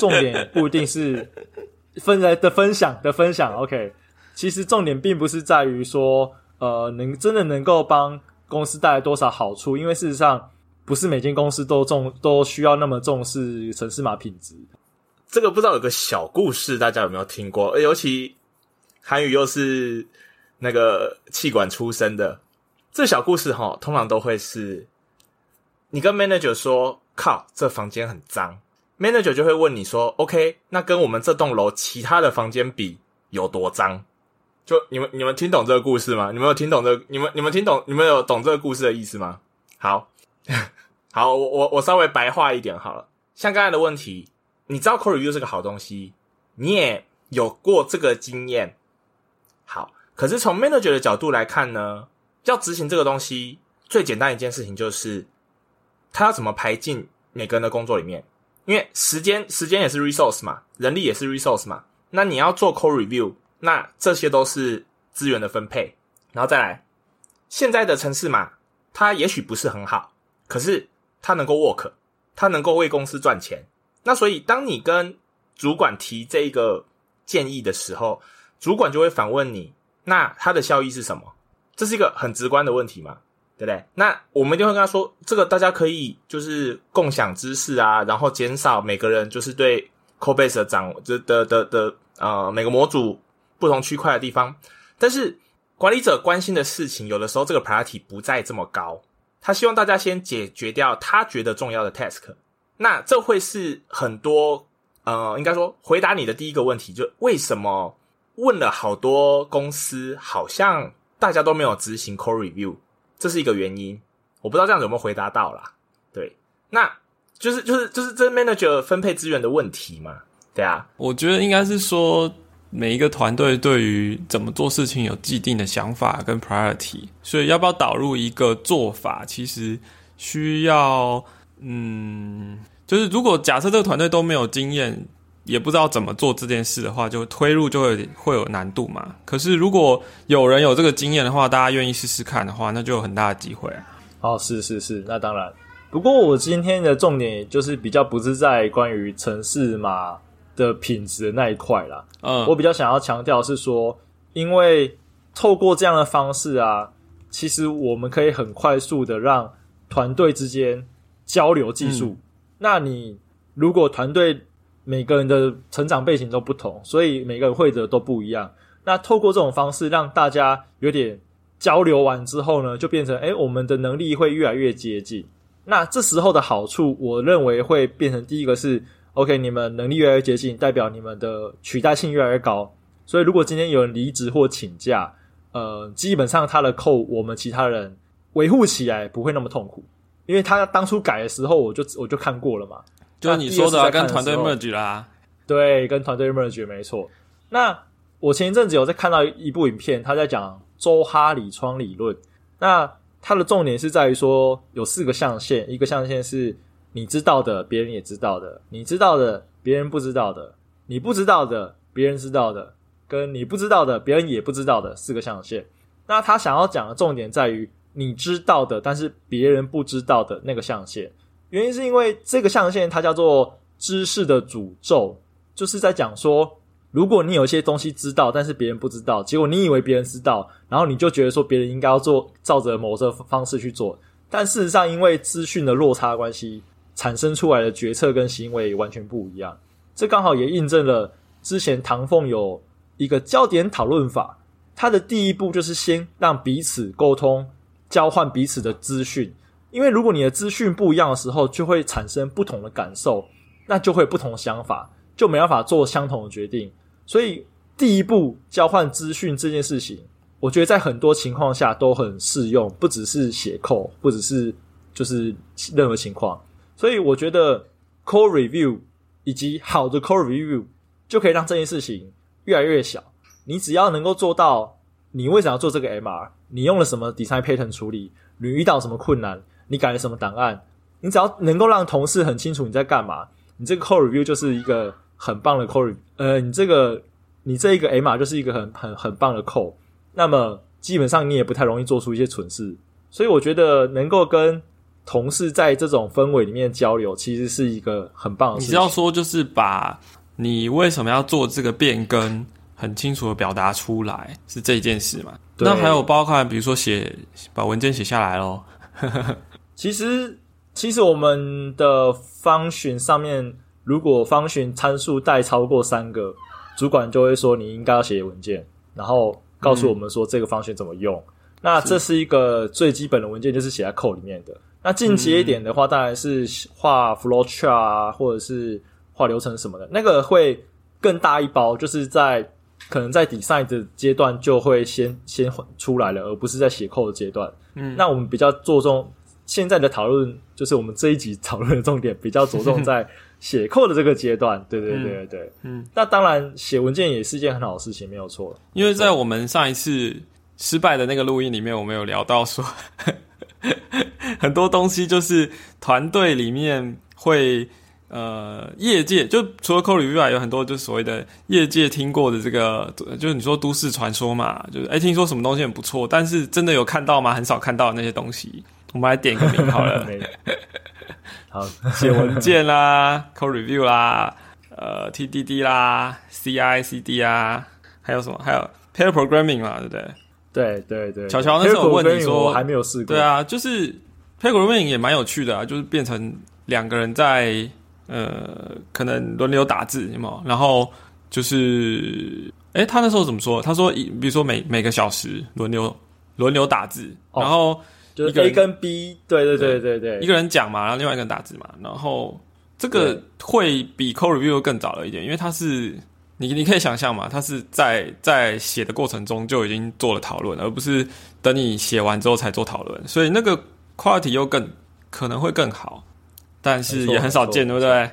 E: 重点不一定是分来的分享的分享。OK，其实重点并不是在于说呃能真的能够帮公司带来多少好处，因为事实上不是每间公司都重都需要那么重视城市码品质。
C: 这个不知道有个小故事，大家有没有听过？尤其韩语又是那个气管出身的，这小故事哈，通常都会是你跟 manager 说：“靠，这房间很脏。”manager 就会问你说：“OK，那跟我们这栋楼其他的房间比有多脏？”就你们你们听懂这个故事吗？你们有听懂这？你们你们听懂？你们有懂这个故事的意思吗？好，好，我我我稍微白话一点好了。像刚才的问题，你知道 core review 是个好东西，你也有过这个经验。好，可是从 manager 的角度来看呢，要执行这个东西，最简单一件事情就是，他要怎么排进每个人的工作里面。因为时间时间也是 resource 嘛，人力也是 resource 嘛。那你要做 core review，那这些都是资源的分配，然后再来，现在的城市码它也许不是很好，可是他能够 work，他能够为公司赚钱。那所以，当你跟主管提这个建议的时候，主管就会反问你：那它的效益是什么？这是一个很直观的问题嘛，对不对？那我们一定会跟他说，这个大家可以就是共享知识啊，然后减少每个人就是对 Codebase 的掌的的的的呃每个模组不同区块的地方。但是管理者关心的事情，有的时候这个 priority 不再这么高，他希望大家先解决掉他觉得重要的 task。那这会是很多呃，应该说回答你的第一个问题，就为什么问了好多公司，好像大家都没有执行 core review，这是一个原因。我不知道这样子有没有回答到啦。对，那就是就是就是这 manager 分配资源的问题嘛。对啊，
A: 我觉得应该是说，每一个团队对于怎么做事情有既定的想法跟 priority，所以要不要导入一个做法，其实需要，嗯，就是如果假设这个团队都没有经验，也不知道怎么做这件事的话，就推入就会会有难度嘛。可是如果有人有这个经验的话，大家愿意试试看的话，那就有很大的机会。
E: 哦，是是是，那当然。不过我今天的重点就是比较不是在关于城市嘛的品质的那一块啦，
A: 嗯，
E: 我比较想要强调是说，因为透过这样的方式啊，其实我们可以很快速的让团队之间交流技术，那你如果团队每个人的成长背景都不同，所以每个人会的都不一样。那透过这种方式让大家有点交流完之后呢，就变成诶我们的能力会越来越接近。那这时候的好处，我认为会变成第一个是 OK，你们能力越来越接近，代表你们的取代性越来越高。所以如果今天有人离职或请假，呃，基本上他的扣我们其他人维护起来不会那么痛苦，因为他当初改的时候我就我就看过了嘛。
A: 就是你说的、跟团队 merge 啦，
E: 对，跟团队 merge 没错。那我前一阵子有在看到一部影片，他在讲周哈里窗理论。那它的重点是在于说有四个象限，一个象限是你知道的，别人也知道的；你知道的，别人不知道的；你不知道的，别人知道的；跟你不知道的，别人也不知道的四个象限。那他想要讲的重点在于你知道的，但是别人不知道的那个象限。原因是因为这个象限它叫做知识的诅咒，就是在讲说，如果你有一些东西知道，但是别人不知道，结果你以为别人知道，然后你就觉得说别人应该要做，照着某个方式去做，但事实上因为资讯的落差关系，产生出来的决策跟行为完全不一样。这刚好也印证了之前唐凤有一个焦点讨论法，它的第一步就是先让彼此沟通，交换彼此的资讯。因为如果你的资讯不一样的时候，就会产生不同的感受，那就会有不同的想法，就没办法做相同的决定。所以第一步交换资讯这件事情，我觉得在很多情况下都很适用，不只是写扣，不只是就是任何情况。所以我觉得 code review 以及好的 code review 就可以让这件事情越来越小。你只要能够做到，你为什么要做这个 MR？你用了什么 design pattern 处理？你遇到什么困难？你改了什么档案？你只要能够让同事很清楚你在干嘛，你这个 code review 就是一个很棒的 code，呃，你这个你这一个 MR 就是一个很很很棒的 code，那么基本上你也不太容易做出一些蠢事。所以我觉得能够跟同事在这种氛围里面交流，其实是一个很棒的事情。
A: 你是要说就是把你为什么要做这个变更很清楚的表达出来，是这一件事嘛？那还有包括比如说写把文件写下来咯。
E: 其实，其实我们的方选上面，如果方选参数带超过三个，主管就会说你应该要写文件，然后告诉我们说这个方选怎么用。那这是一个最基本的文件，就是写在 code 里面的。那进阶一点的话，当然是画 flow chart 啊，或者是画流程什么的，那个会更大一包，就是在可能在 design 的阶段就会先先出来了，而不是在写 code 的阶段。
A: 嗯，
E: 那我们比较着重现在的讨论，就是我们这一集讨论的重点比较着重在 写 code 的这个阶段。对对对对对，
A: 嗯，
E: 那当然写文件也是一件很好的事情，没有错。
A: 因为在我们上一次失败的那个录音里面，我们有聊到说，很多东西就是团队里面会呃，业界就除了 code review 外，有很多就是所谓的业界听过的这个，就是你说都市传说嘛，就是哎、听说什么东西很不错，但是真的有看到吗？很少看到的那些东西，我们来点个名好了，
E: 好，
A: 写文件啦，code review 啦，呃，TDD 啦，CI CD 啊，还有什么？还有 pair programming 嘛，对不对？
E: 对对对，
A: 乔乔那时候有问你说
E: 我还没有试过。
A: 对，啊，就是 pair programming 也蛮有趣的啊，就是变成两个人在呃，可能轮流打字，有没有？然后就是，哎，他那时候怎么说？他说，一比如说每每个小时轮流轮流打字，
E: 哦
A: 然后
E: 就是
A: 一个
E: A
A: 人
E: 跟 B，对对对对对，
A: 一个人讲嘛，然后另外一个人打字嘛，然后这个会比 code review 更早了一点，因为它是你你可以想象嘛，他是在在写的过程中就已经做了讨论，而不是等你写完之后才做讨论，所以那个 quality 又更可能会更好，但是也很少见，对不对？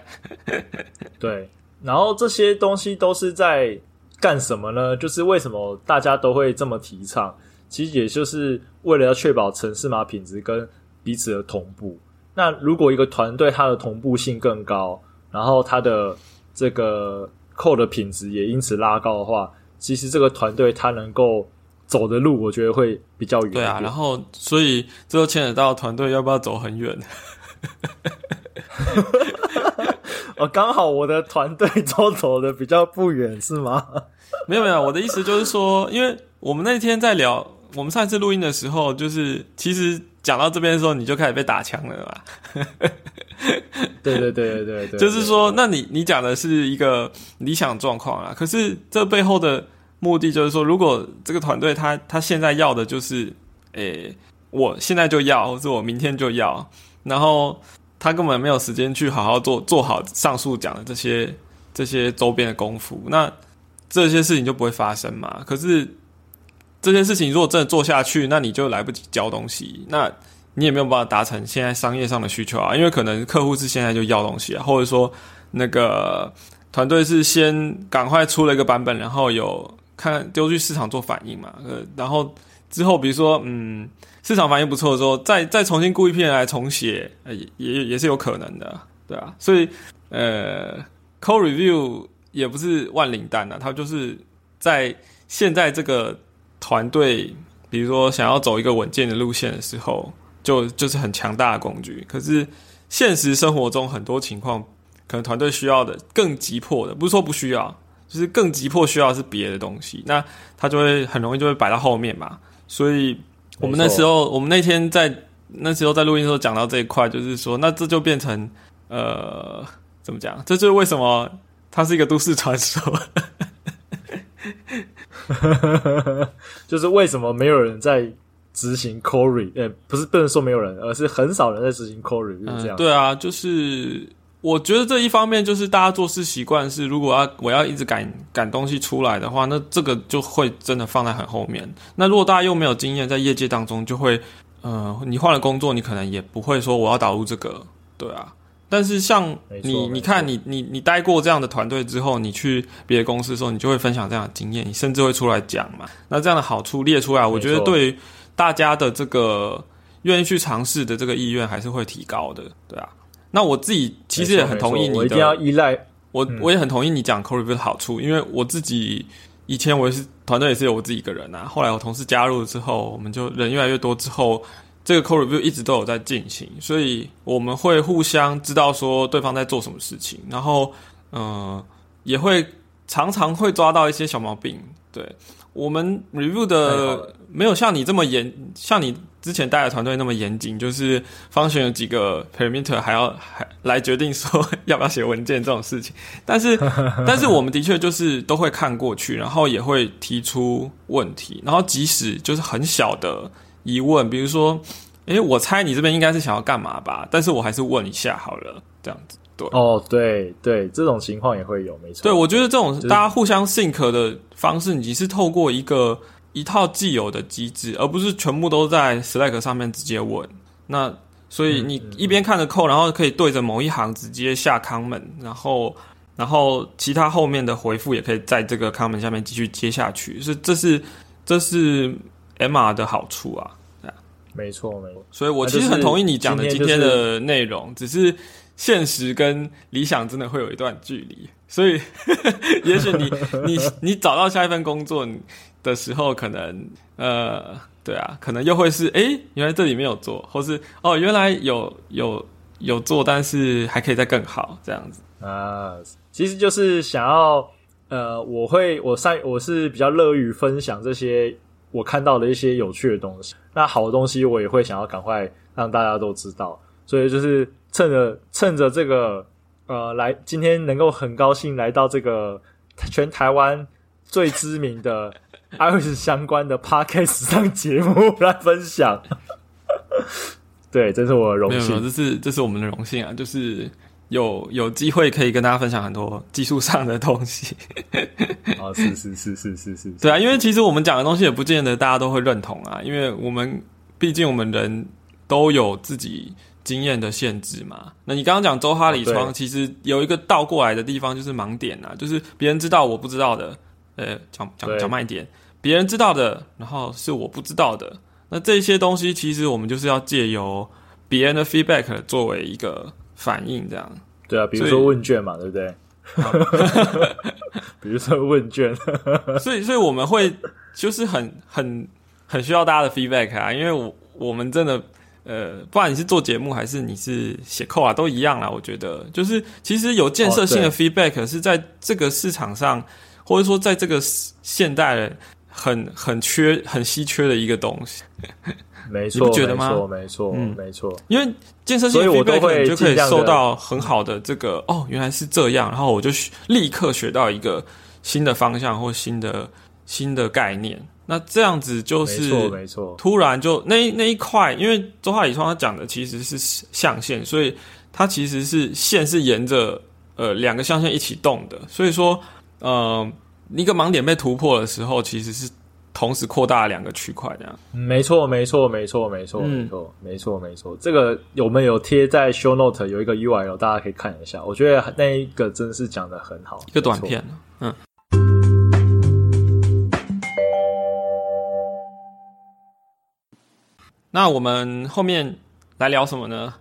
E: 对，然后这些东西都是在干什么呢？就是为什么大家都会这么提倡？其实也就是为了要确保城市码品质跟彼此的同步。那如果一个团队它的同步性更高，然后它的这个 code 的品质也因此拉高的话，其实这个团队它能够走的路，我觉得会比较远。
A: 对啊，然后所以这就牵扯到团队要不要走很远。
E: 哦，刚好我的团队都走的比较不远，是吗？
A: 没有没有，我的意思就是说，因为我们那天在聊，我们上一次录音的时候，就是其实讲到这边的时候，你就开始被打枪了嘛。
E: 对对对对对，
A: 就是说，那你你讲的是一个理想状况啊，可是这背后的目的就是说，如果这个团队他他现在要的就是，诶、我现在就要，或者我明天就要，然后他根本没有时间去好好做做好上述讲的这些这些周边的功夫，那这些事情就不会发生嘛。可是这件事情如果真的做下去，那你就来不及交东西，那你也没有办法达成现在商业上的需求啊，因为可能客户是现在就要东西啊，或者说那个团队是先赶快出了一个版本，然后有看丢去市场做反应嘛，呃，然后之后比如说嗯市场反应不错的时候，再再重新雇一批人来重写，呃、也也也是有可能的，对啊，所以呃，code review 也不是万灵丹啊，它就是在现在这个团队，比如说想要走一个稳健的路线的时候，就就是很强大的工具。可是现实生活中很多情况，可能团队需要的更急迫的，不是说不需要，就是更急迫需要的是别的东西，那它就会很容易就会摆到后面嘛。所以我们那时候，我们那天在那时候在录音的时候讲到这一块，就是说，那这就变成呃，怎么讲？这就是为什么它是一个都市传说。
E: 就是为什么没有人在执行 core re，呃，不是不能说没有人，而是很少人在执行 core review 这样。
A: 嗯，对啊，就是我觉得这一方面就是大家做事习惯是，如果要我要一直赶赶东西出来的话，那这个就会真的放在很后面。那如果大家又没有经验，在业界当中就会，呃，你换了工作，你可能也不会说我要导入这个，对啊。但是像你，你看你你你待过这样的团队之后，你去别的公司的时候，你就会分享这样的经验，你甚至会出来讲嘛。那这样的好处列出来，我觉得对于大家的这个愿意去尝试的这个意愿还是会提高的，对啊。那我自己其实也很同意你
E: 的我一定要，依赖。
A: 我我也很同意你讲 core review 的好处，因为我自己以前我也是团队也是有我自己一个人啊，后来我同事加入之后，我们就人越来越多之后，这个 core review 一直都有在进行，所以我们会互相知道说对方在做什么事情，然后嗯、呃也会常常会抓到一些小毛病。对我们 review 的
E: 了
A: 没有像你这么严，像你之前带的团队那么严谨，就是方选有几个 parameter 还要还来决定说要不要写文件这种事情。但是 但是我们的确就是都会看过去，然后也会提出问题，然后即使就是很小的疑问，比如说，诶，我猜你这边应该是想要干嘛吧？但是我还是问一下好了，这样子。
E: 对哦，对对，这种情况也会有，没错。
A: 对，我觉得这种大家互相 think 的方式，你是透过一个一套既有的机制，而不是全部都在 Slack 上面直接问。那所以你一边看着 code，然后可以对着某一行直接下 comment，然后然后其他后面的回复也可以在这个 comment 下面继续接下去。是这是这是 MR 的好处啊。
E: 没错没错。
A: 所以我其实很同意你讲的今
E: 今天
A: 的内容，只是现实跟理想真的会有一段距离，所以 也许你你你找到下一份工作的时候，可能呃，对啊，可能又会是诶，原来这里没有做，或是哦，原来有有有做，但是还可以再更好这样子。
E: 啊，其实就是想要，呃，我会我善我是比较乐于分享这些我看到的一些有趣的东西。那好的东西我也会想要赶快让大家都知道，所以就是趁着趁着这个呃来今天能够很高兴来到这个全台湾最知名的 iOS 相关的 podcast 上节目来分享。对，这是我的荣
A: 没有没有，
E: 幸。
A: 这是这是我们的荣幸啊，就是有有机会可以跟大家分享很多技术上的东西。
E: 哦，是是是是是是，
A: 对啊，因为其实我们讲的东西也不见得大家都会认同啊，因为我们毕竟我们人都有自己经验的限制嘛。那你刚刚讲周哈里
E: 哦
A: 窗，
E: 对
A: 其实有一个倒过来的地方就是盲点啊，就是别人知道我不知道的，呃，讲讲讲慢一点，别人知道的，然后是我不知道的。那这些东西其实我们就是要借由别人的 feedback 作为一个反应，这样。
E: 对啊，比如说问卷嘛，对不对？比如说问卷，
A: 所以，所以我们会就是很很很需要大家的 feedback 啊，因为我我们真的呃，不管你是做节目还是你是写扣啊，都一样啦。我觉得就是其实有建设性的
E: 哦
A: feedback 是在这个市场上，或者说在这个现代人很很缺很稀缺的一个东西。
F: 没错，
A: 你不觉得吗
F: 没错，没错，
A: 嗯
F: 没错。
A: 因为健身性的
F: 所以我都
A: feedback
F: 会
A: 你就可以
F: 尽量地
A: 收到很好的这个哦，原来是这样，然后我就学立刻学到一个新的方向或新的新的概念。那这样子就
F: 没
A: 是
F: 错，没错，
A: 突然就那一那一块，因为周浩宇创他讲的其实是象限，所以它其实是线是沿着呃两个象限一起动的，所以说呃一个盲点被突破的时候，其实是同时扩大两个区块这样。
F: 没错，没错，没错，没错，
A: 嗯
F: 没错，没错，没错。这个我们有贴在 show note 有一个 URL，大家可以看一下。我觉得那一个真是讲的很好，
A: 一个短片，嗯。那我们后面来聊什么呢？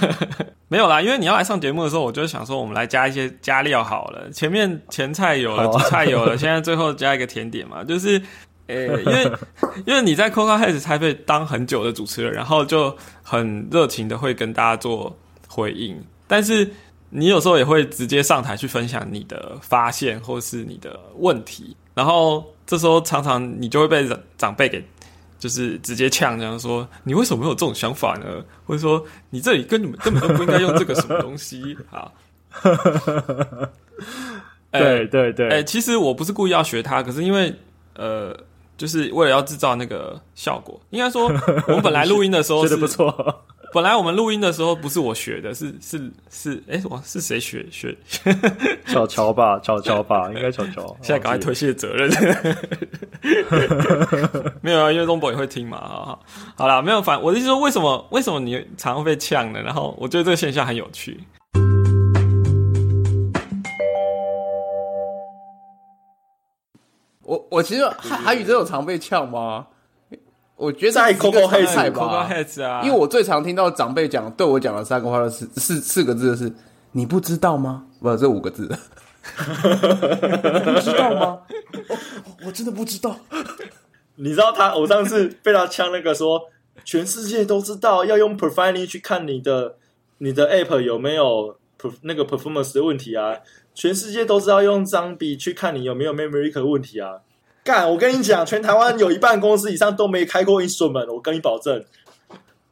A: 没有啦，因为你要来上节目的时候，我就想说，我们来加一些加料好了。前面前菜有了，主菜有了，现在最后加一个甜点嘛，就是。呃、因为因为你在 Coca Heads 台北当很久的主持人，然后就很热情的会跟大家做回应，但是你有时候也会直接上台去分享你的发现或是你的问题，然后这时候常常你就会被长长辈给就是直接呛，这样说你为什么没有这种想法呢？或者说你这里根本根本就不应该用这个什么东西。啊，
F: 对对对，
A: 哎、其实我不是故意要学他，可是因为呃，就是为了要制造那个效果。应该说，我们本来录音的时候
F: 觉
A: 是
F: 得不错。
A: 本来我们录音的时候不是我学的，是是是，哎、我是谁学学？
F: 小乔吧，巧巧吧，应该小乔。
A: 现在赶快推卸责任。没有啊，因为东博也会听嘛。好好好啦，没有反，我的意思说，为什么为什么你常常被呛呢？然后我觉得这个现象很有趣。
B: 我我其实韩韩语真的有常被呛吗？我觉得是一个
E: Coco Heads
B: 态
A: Coca
B: 吧
A: ，Heads 啊，
B: 因为我最常听到长辈讲对我讲的三个话的四四四个字的是“你不知道吗？”不，这五个字，你不知道吗？哦 我真的不知道。
E: 你知道他，我上次被他呛那个说，全世界都知道要用 Profiling 去看你的你的 App 有没有那个 performance 的问题啊，全世界都知道用张笔去看你有没有 memory 的问题啊。干，我跟你讲，全台湾有一半公司以上都没开过 instrument，我跟你保证，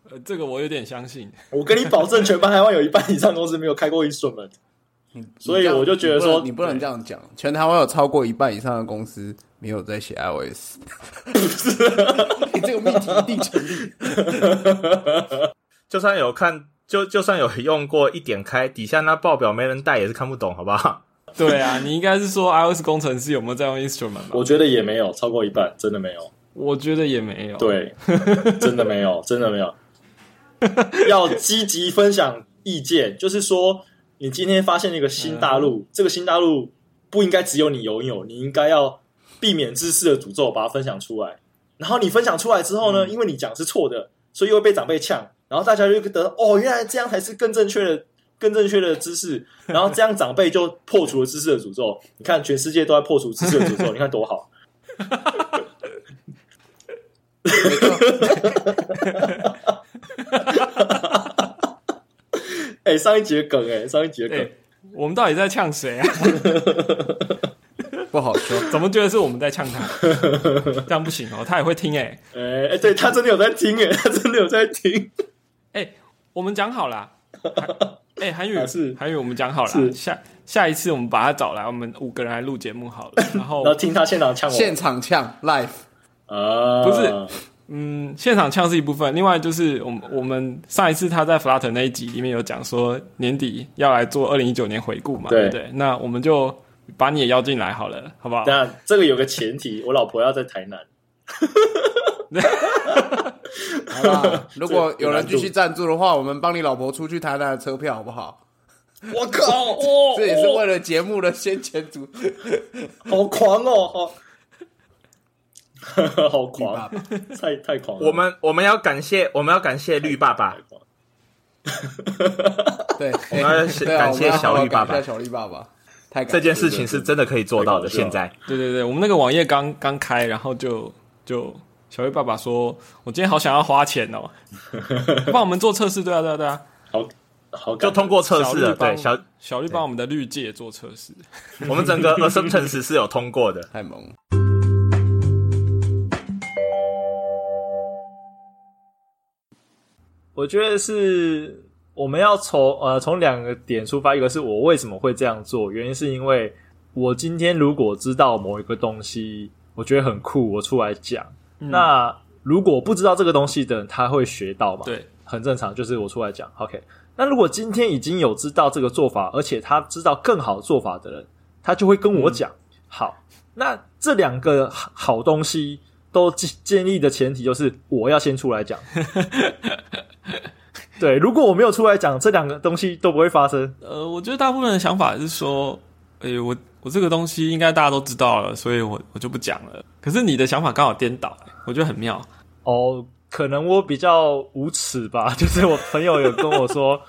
A: 呃，这个我有点相信。
E: 我跟你保证，全班台湾有一半以上公司没有开过 instrument。所以我就觉得说
B: 你不能你不能这样讲。全台湾有超过一半以上的公司没有在写 iOS，你这个命题一定成立。
C: 就算有看，就就算有用过，一点开底下那报表没人带也是看不懂，好不好？
A: 对啊，你应该是说 iOS 工程师有没有在用 Instrument 吧？
E: 我觉得也没有超过一半，真的没有。
A: 我觉得也没有。，
E: 对，真的没有，真的没有。要积极分享意见，就是说，你今天发现一个新大陆，这个新大陆不应该只有你拥有，你应该要避免知识的诅咒，把它分享出来。然后你分享出来之后呢，因为你讲是错的，所以又被长辈呛，然后大家就觉得哦，原来这样才是更正确的。更正确的知识，然后这样长辈就破除了知识的诅咒。你看，全世界都在破除知识的诅咒，你看多好。哎、上一节梗哎、上一节梗，
A: 哎、我们到底在呛谁啊？
B: 不好说。
A: 怎么觉得是我们在呛他？这样不行哦，他也会听哎、
E: 哎、哎、对他真的有在听哎、他真的有在听。
A: 哎、我们讲好啦。哎、韩宇
E: 啊是
A: 韩宇，我们讲好了，下下一次我们把他找来，我们五个人来录节目好了。然后
E: 然后听他现场呛我，
B: 现场呛 live，
E: 啊，
A: 不是嗯，现场呛是一部分，另外就是我们我们上一次他在 Flutter 那一集里面有讲说年底要来做二零一九年回顾嘛，
E: 对
A: 对不对？那我们就把你也邀进来好了，好不好？
E: 那这个有个前提，我老婆要在台南。
B: 好吧？如果有人继续赞助的话，我们帮你老婆出去台南的车票，好不好？
E: 我靠，哦，
B: 这也是为
E: 了
B: 了节目的先前组。
E: 好狂哦，好，好狂，
B: 爸
E: 太太狂了。
C: 我们我们要感谢我们要感谢绿爸爸。
B: 对，
C: 我们要感谢小绿爸爸。
B: 小绿爸爸，太
C: 这件事情是真的可以做到的。现在。
A: 对对对，我们那个网页刚刚开，然后就就小月爸爸说，我今天好想要花钱哦，帮我们做测试，对啊对啊对啊，
E: 好好
C: 就通过测试了，对小
A: 小绿帮我们的绿界做测试，
C: 我们整个 acceptance 是有通过的。
B: 太萌了。
E: 我觉得是我们要从呃从两个点出发，一个是我为什么会这样做，原因是因为我今天如果知道某一个东西，我觉得很酷，我出来讲。那如果不知道这个东西的人，他会学到嘛？
A: 对，
E: 很正常，就是我出来讲。OK，那如果今天已经有知道这个做法，而且他知道更好做法的人，他就会跟我讲。好，那这两个好好东西都建建立的前提就是我要先出来讲。对，如果我没有出来讲，这两个东西都不会发生。
A: 呃，我觉得大部分的想法是说，诶、我我这个东西应该大家都知道了，所以我我就不讲了。可是你的想法刚好颠倒，我觉得很妙。
E: 哦，可能我比较无耻吧，就是我朋友有跟我说，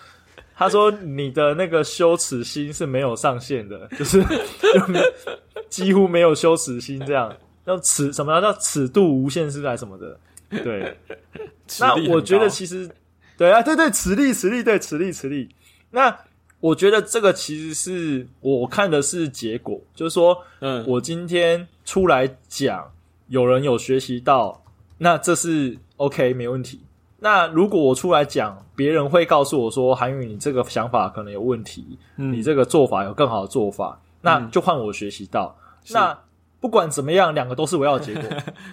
E: 他说你的那个羞耻心是没有上限的，就是几乎没有羞耻心，这样叫尺什么叫尺度无限是还是什么的？对，那我觉得其实对啊，对对，磁力磁力对磁力磁力。那我觉得这个其实是我看的是结果，就是说，
A: 嗯，
E: 我今天出来讲，有人有学习到，那这是 OK 没问题。那如果我出来讲，别人会告诉我说：“韩宇，你这个想法可能有问题，
A: 嗯
E: 你这个做法有更好的做法。”那
A: 嗯
E: 就换我学习到。那不管怎么样，两个都是我要的结果。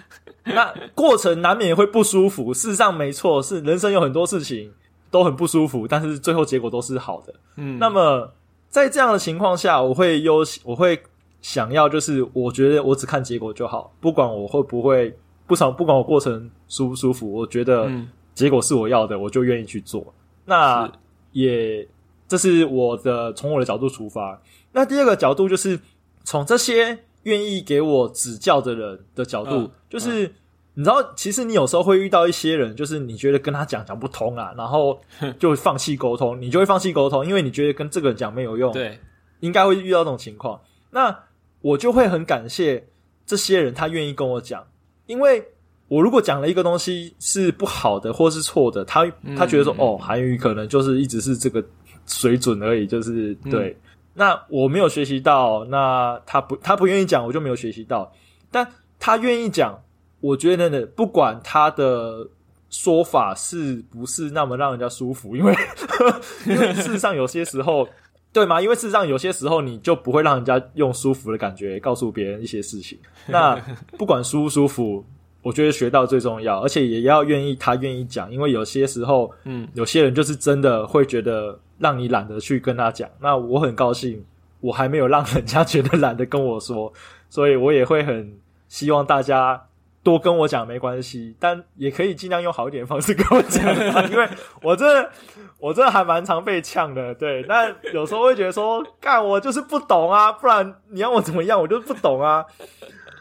E: 那过程难免会不舒服，事实上没错，是人生有很多事情都很不舒服，但是最后结果都是好的。
A: 嗯，
E: 那么在这样的情况下，我会优，我会想要，就是我觉得我只看结果就好，不管我会不会不少，不管我过程舒不舒服，我觉得
A: 嗯
E: 结果是我要的，我就愿意去做。那
A: 是
E: 也这是我的从我的角度出发。那第二个角度就是从这些愿意给我指教的人的角度，
A: 嗯
E: 就是。你知道，其实你有时候会遇到一些人，就是你觉得跟他讲讲不通啊，然后 就会放弃沟通，你就会放弃沟通，因为你觉得跟这个人讲没有用。
A: 对，
E: 应该会遇到这种情况。那我就会很感谢这些人，他愿意跟我讲，因为我如果讲了一个东西是不好的或是错的，他他觉得说、
A: 嗯
E: 哦，韩语可能就是一直是这个水准而已，就是对。那我没有学习到，那他不他不愿意讲，我就没有学习到。但他愿意讲，我觉得呢，不管他的说法是不是那么让人家舒服，因为 因为事实上有些时候，对吗？因为事实上有些时候你就不会让人家用舒服的感觉告诉别人一些事情。那不管舒不舒服，我觉得学到最重要，而且也要愿意他愿意讲，因为有些时候，
A: 嗯，
E: 有些人就是真的会觉得让你懒得去跟他讲。那我很高兴，我还没有让人家觉得懒得跟我说，所以我也会很希望大家。多跟我讲没关系，但也可以尽量用好一点的方式跟我讲啊，因为我这我这还蛮常被呛的，对。那有时候会觉得说，干我就是不懂啊，不然你要我怎么样，我就是不懂啊。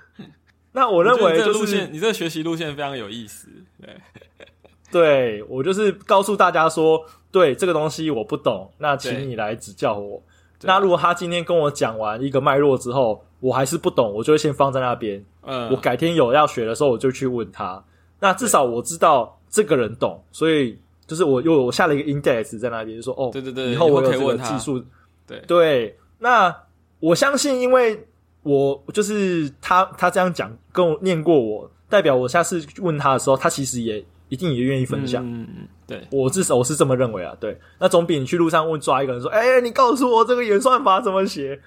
E: 那我认为就是
A: 这个路线，你这个学习路线非常有意思。对，
E: 对我就是告诉大家说，对这个东西我不懂，那请你来指教我。
A: 对
E: 那如果他今天跟我讲完一个脉络之后，我还是不懂，我就会先放在那边。
A: 嗯，
E: 我改天有要学的时候，我就去问他。那至少我知道这个人懂，所以就是我又我下了一个 index 在那边，就说哦，
A: 对对对
E: 以后我有这个
A: 以后可以问
E: 技术，
A: 对
E: 对。那我相信，因为我就是他，他这样讲跟我念过我，代表我下次问他的时候，他其实也一定也愿意分享。
A: 嗯，嗯对，
E: 我至少我是这么认为啊，对，那总比你去路上问抓一个人说，哎、你告诉我这个演算法怎么写，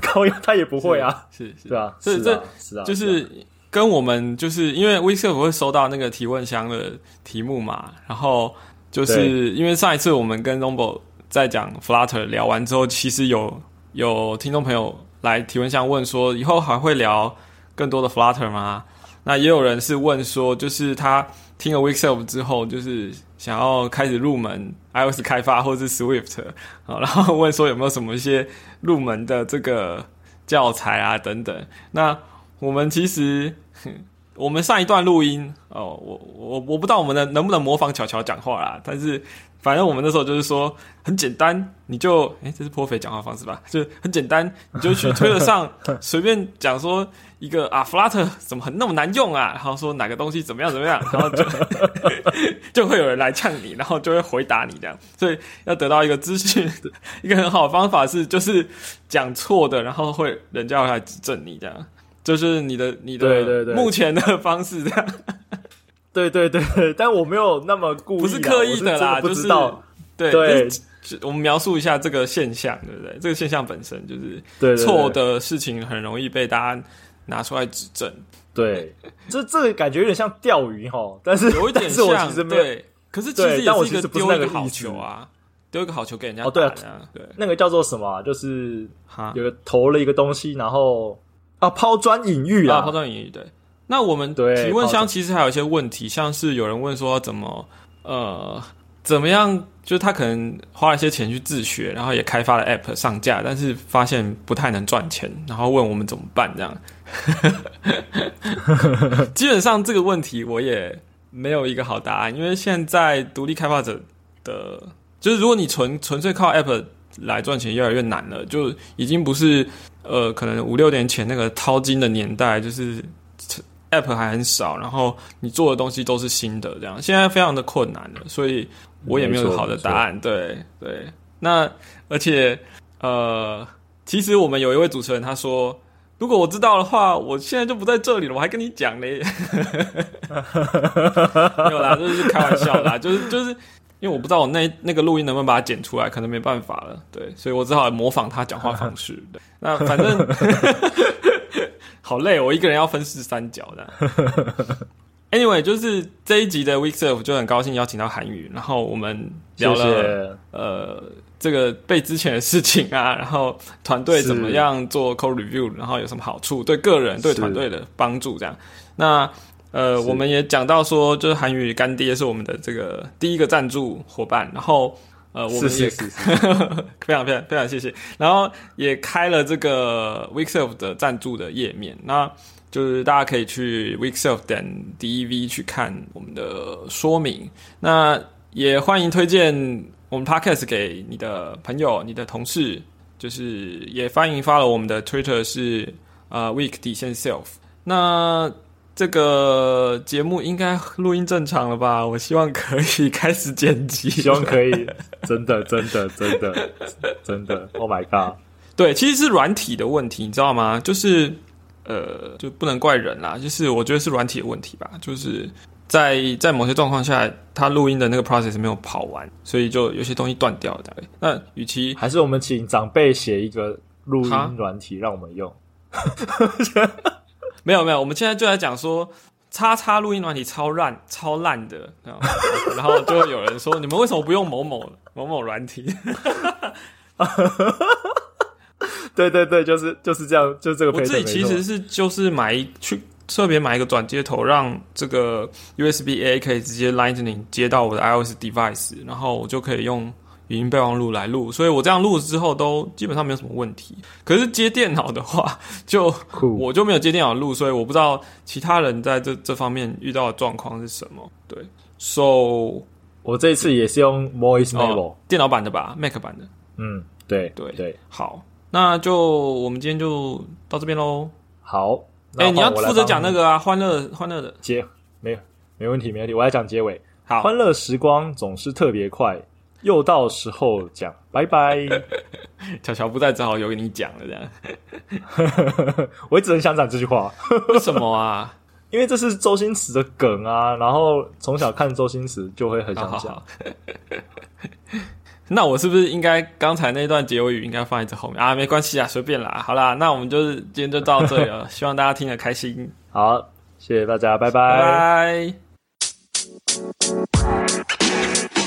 E: 高压他也不会啊，
A: 是是，
E: 对啊，
A: 所以这
E: 是啊，
A: 就是跟我们就是因为 w e s e 会收到那个提问箱的题目嘛，然后就是因为上一次我们跟 Rombo 在讲 Flutter 聊完之后，其实有有听众朋友来提问箱问说，以后还会聊更多的 Flutter 吗？那也有人是问说，就是他听了 Weekself 之后，就是想要开始入门 iOS 开发或是 Swift 啊，然后问说有没有什么一些入门的这个教材啊等等。那我们其实，哼我们上一段录音哦，我我我不知道我们能能不能模仿巧巧讲话啦，但是反正我们那时候就是说很简单，你就诶、这是颇肥讲话方式吧，就很简单，你就去推了上 随便讲说一个啊 Flutter 怎么很那么难用啊，然后说哪个东西怎么样怎么样，然后就 就会有人来呛你，然后就会回答你这样，所以要得到一个资讯，一个很好的方法是就是讲错的，然后会人家会来指正你这样。就是你的你的目前的方式这样，
E: 对对对对，但我没有那么故意啊，
A: 不是刻意的啦，就是。对我们描述一下这个现象，对不对？这个现象本身就是错的事情，很容易被大家拿出来指证，
E: 对，这这个感觉有点像钓鱼哈，但是
A: 有一点
E: 但是我
A: 像
E: 其实没有
A: 对。可是其实也是一个丢一个好球啊，丢一个好球给人家
E: 哦对啊
A: 打对，
E: 那个叫做什么啊、就是
A: 哈。
E: 有个投了一个东西，然后啊抛砖引玉
A: 啊，
E: 啊，
A: 抛砖引玉对。那我们
E: 对
A: 提问箱其实还有一些问题，像是有人问说怎么呃怎么样，就是他可能花了一些钱去自学，然后也开发了 App 上架，但是发现不太能赚钱，然后问我们怎么办这样。基本上这个问题我也没有一个好答案，因为现在独立开发者的，就是如果你纯纯粹靠 App 来赚钱，越来越难了，就已经不是呃可能五六年前那个淘金的年代，就是 App 还很少，然后你做的东西都是新的，这样现在非常的困难了，所以我也没有好的答案。对对，那而且呃，其实我们有一位主持人他说。如果我知道的话，我现在就不在这里了，我还跟你讲嘞。没有啦，这是开玩笑啦，就是就是因为我不知道我那那个录音能不能把它剪出来，可能没办法了，对，所以我只好模仿他讲话方式。对，那反正 好累，我一个人要分饰三角的。Anyway，就是这一集的 Week Self 就很高兴邀请到韩宇，然后我们聊
E: 谢
A: 了
E: 谢。
A: 呃这个被之前的事情啊，然后团队怎么样做 code review，然后有什么好处，对个人对团队的帮助这样。那呃，我们也讲到说，就是韩语干爹是我们的这个第一个赞助伙伴，然后呃，我们也
E: 是
A: 非常非常非常谢谢，然后也开了这个 Weekself 的赞助的页面，那就是大家可以去 Weekself 点 dev 去看我们的说明，那也欢迎推荐我们 Podcast 给你的朋友、你的同事，就是也欢迎发了我们的 Twitter 是呃 Week 底线 Self，那。这个节目应该录音正常了吧？我希望可以开始剪辑，
E: 希望可以，真的真的真的真的，Oh my god！
A: 对，其实是软体的问题，你知道吗？就是呃，就不能怪人啦，就是我觉得是软体的问题吧，就是在在某些状况下，它录音的那个 process 没有跑完，所以就有些东西断掉了。那与其
E: 还是我们请长辈写一个录音软体让我们用。
A: 没有没有，我们现在就在讲说。叉叉录音软体超烂超烂的，然后 然后就会有人说你们为什么不用某某某某软体？
E: 对对对，就是就是这样，就这个
A: 我自己其实是就是买一去特别买一个转接头，让这个 USB A 可以直接 Lightning 接到我的 iOS device，然后我就可以用语音备忘录来录，所以我这样录之后都基本上没有什么问题。可是接电脑的话，就我就没有接电脑录，所以我不知道其他人在这这方面遇到的状况是什么。对，So
E: 我这一次也是用 Voice Memo，、
A: 哦，电脑版的吧，Mac 版的。
E: 嗯，对
A: 对
E: 对，
A: 好，那就我们今天就到这边喽。
E: 好，
A: 哎、你要负责讲那个啊，欢乐欢乐的。
E: 结，没有没问题没问题，我来讲结尾。
A: 好，
E: 欢乐时光总是特别快，又到时候讲拜拜。
A: 巧巧不在，只好由你讲了，这样。
E: 我一直很想讲这句话，
A: 为什么啊？
E: 因为这是周星驰的梗啊，然后从小看周星驰就会很想讲。
A: 好好好。那我是不是应该刚才那段结尾语应该放在这后面啊？没关系啊，随便啦。好啦，那我们就是今天就到这里了，希望大家听得开心，
E: 好，谢谢大家，拜
A: 拜拜。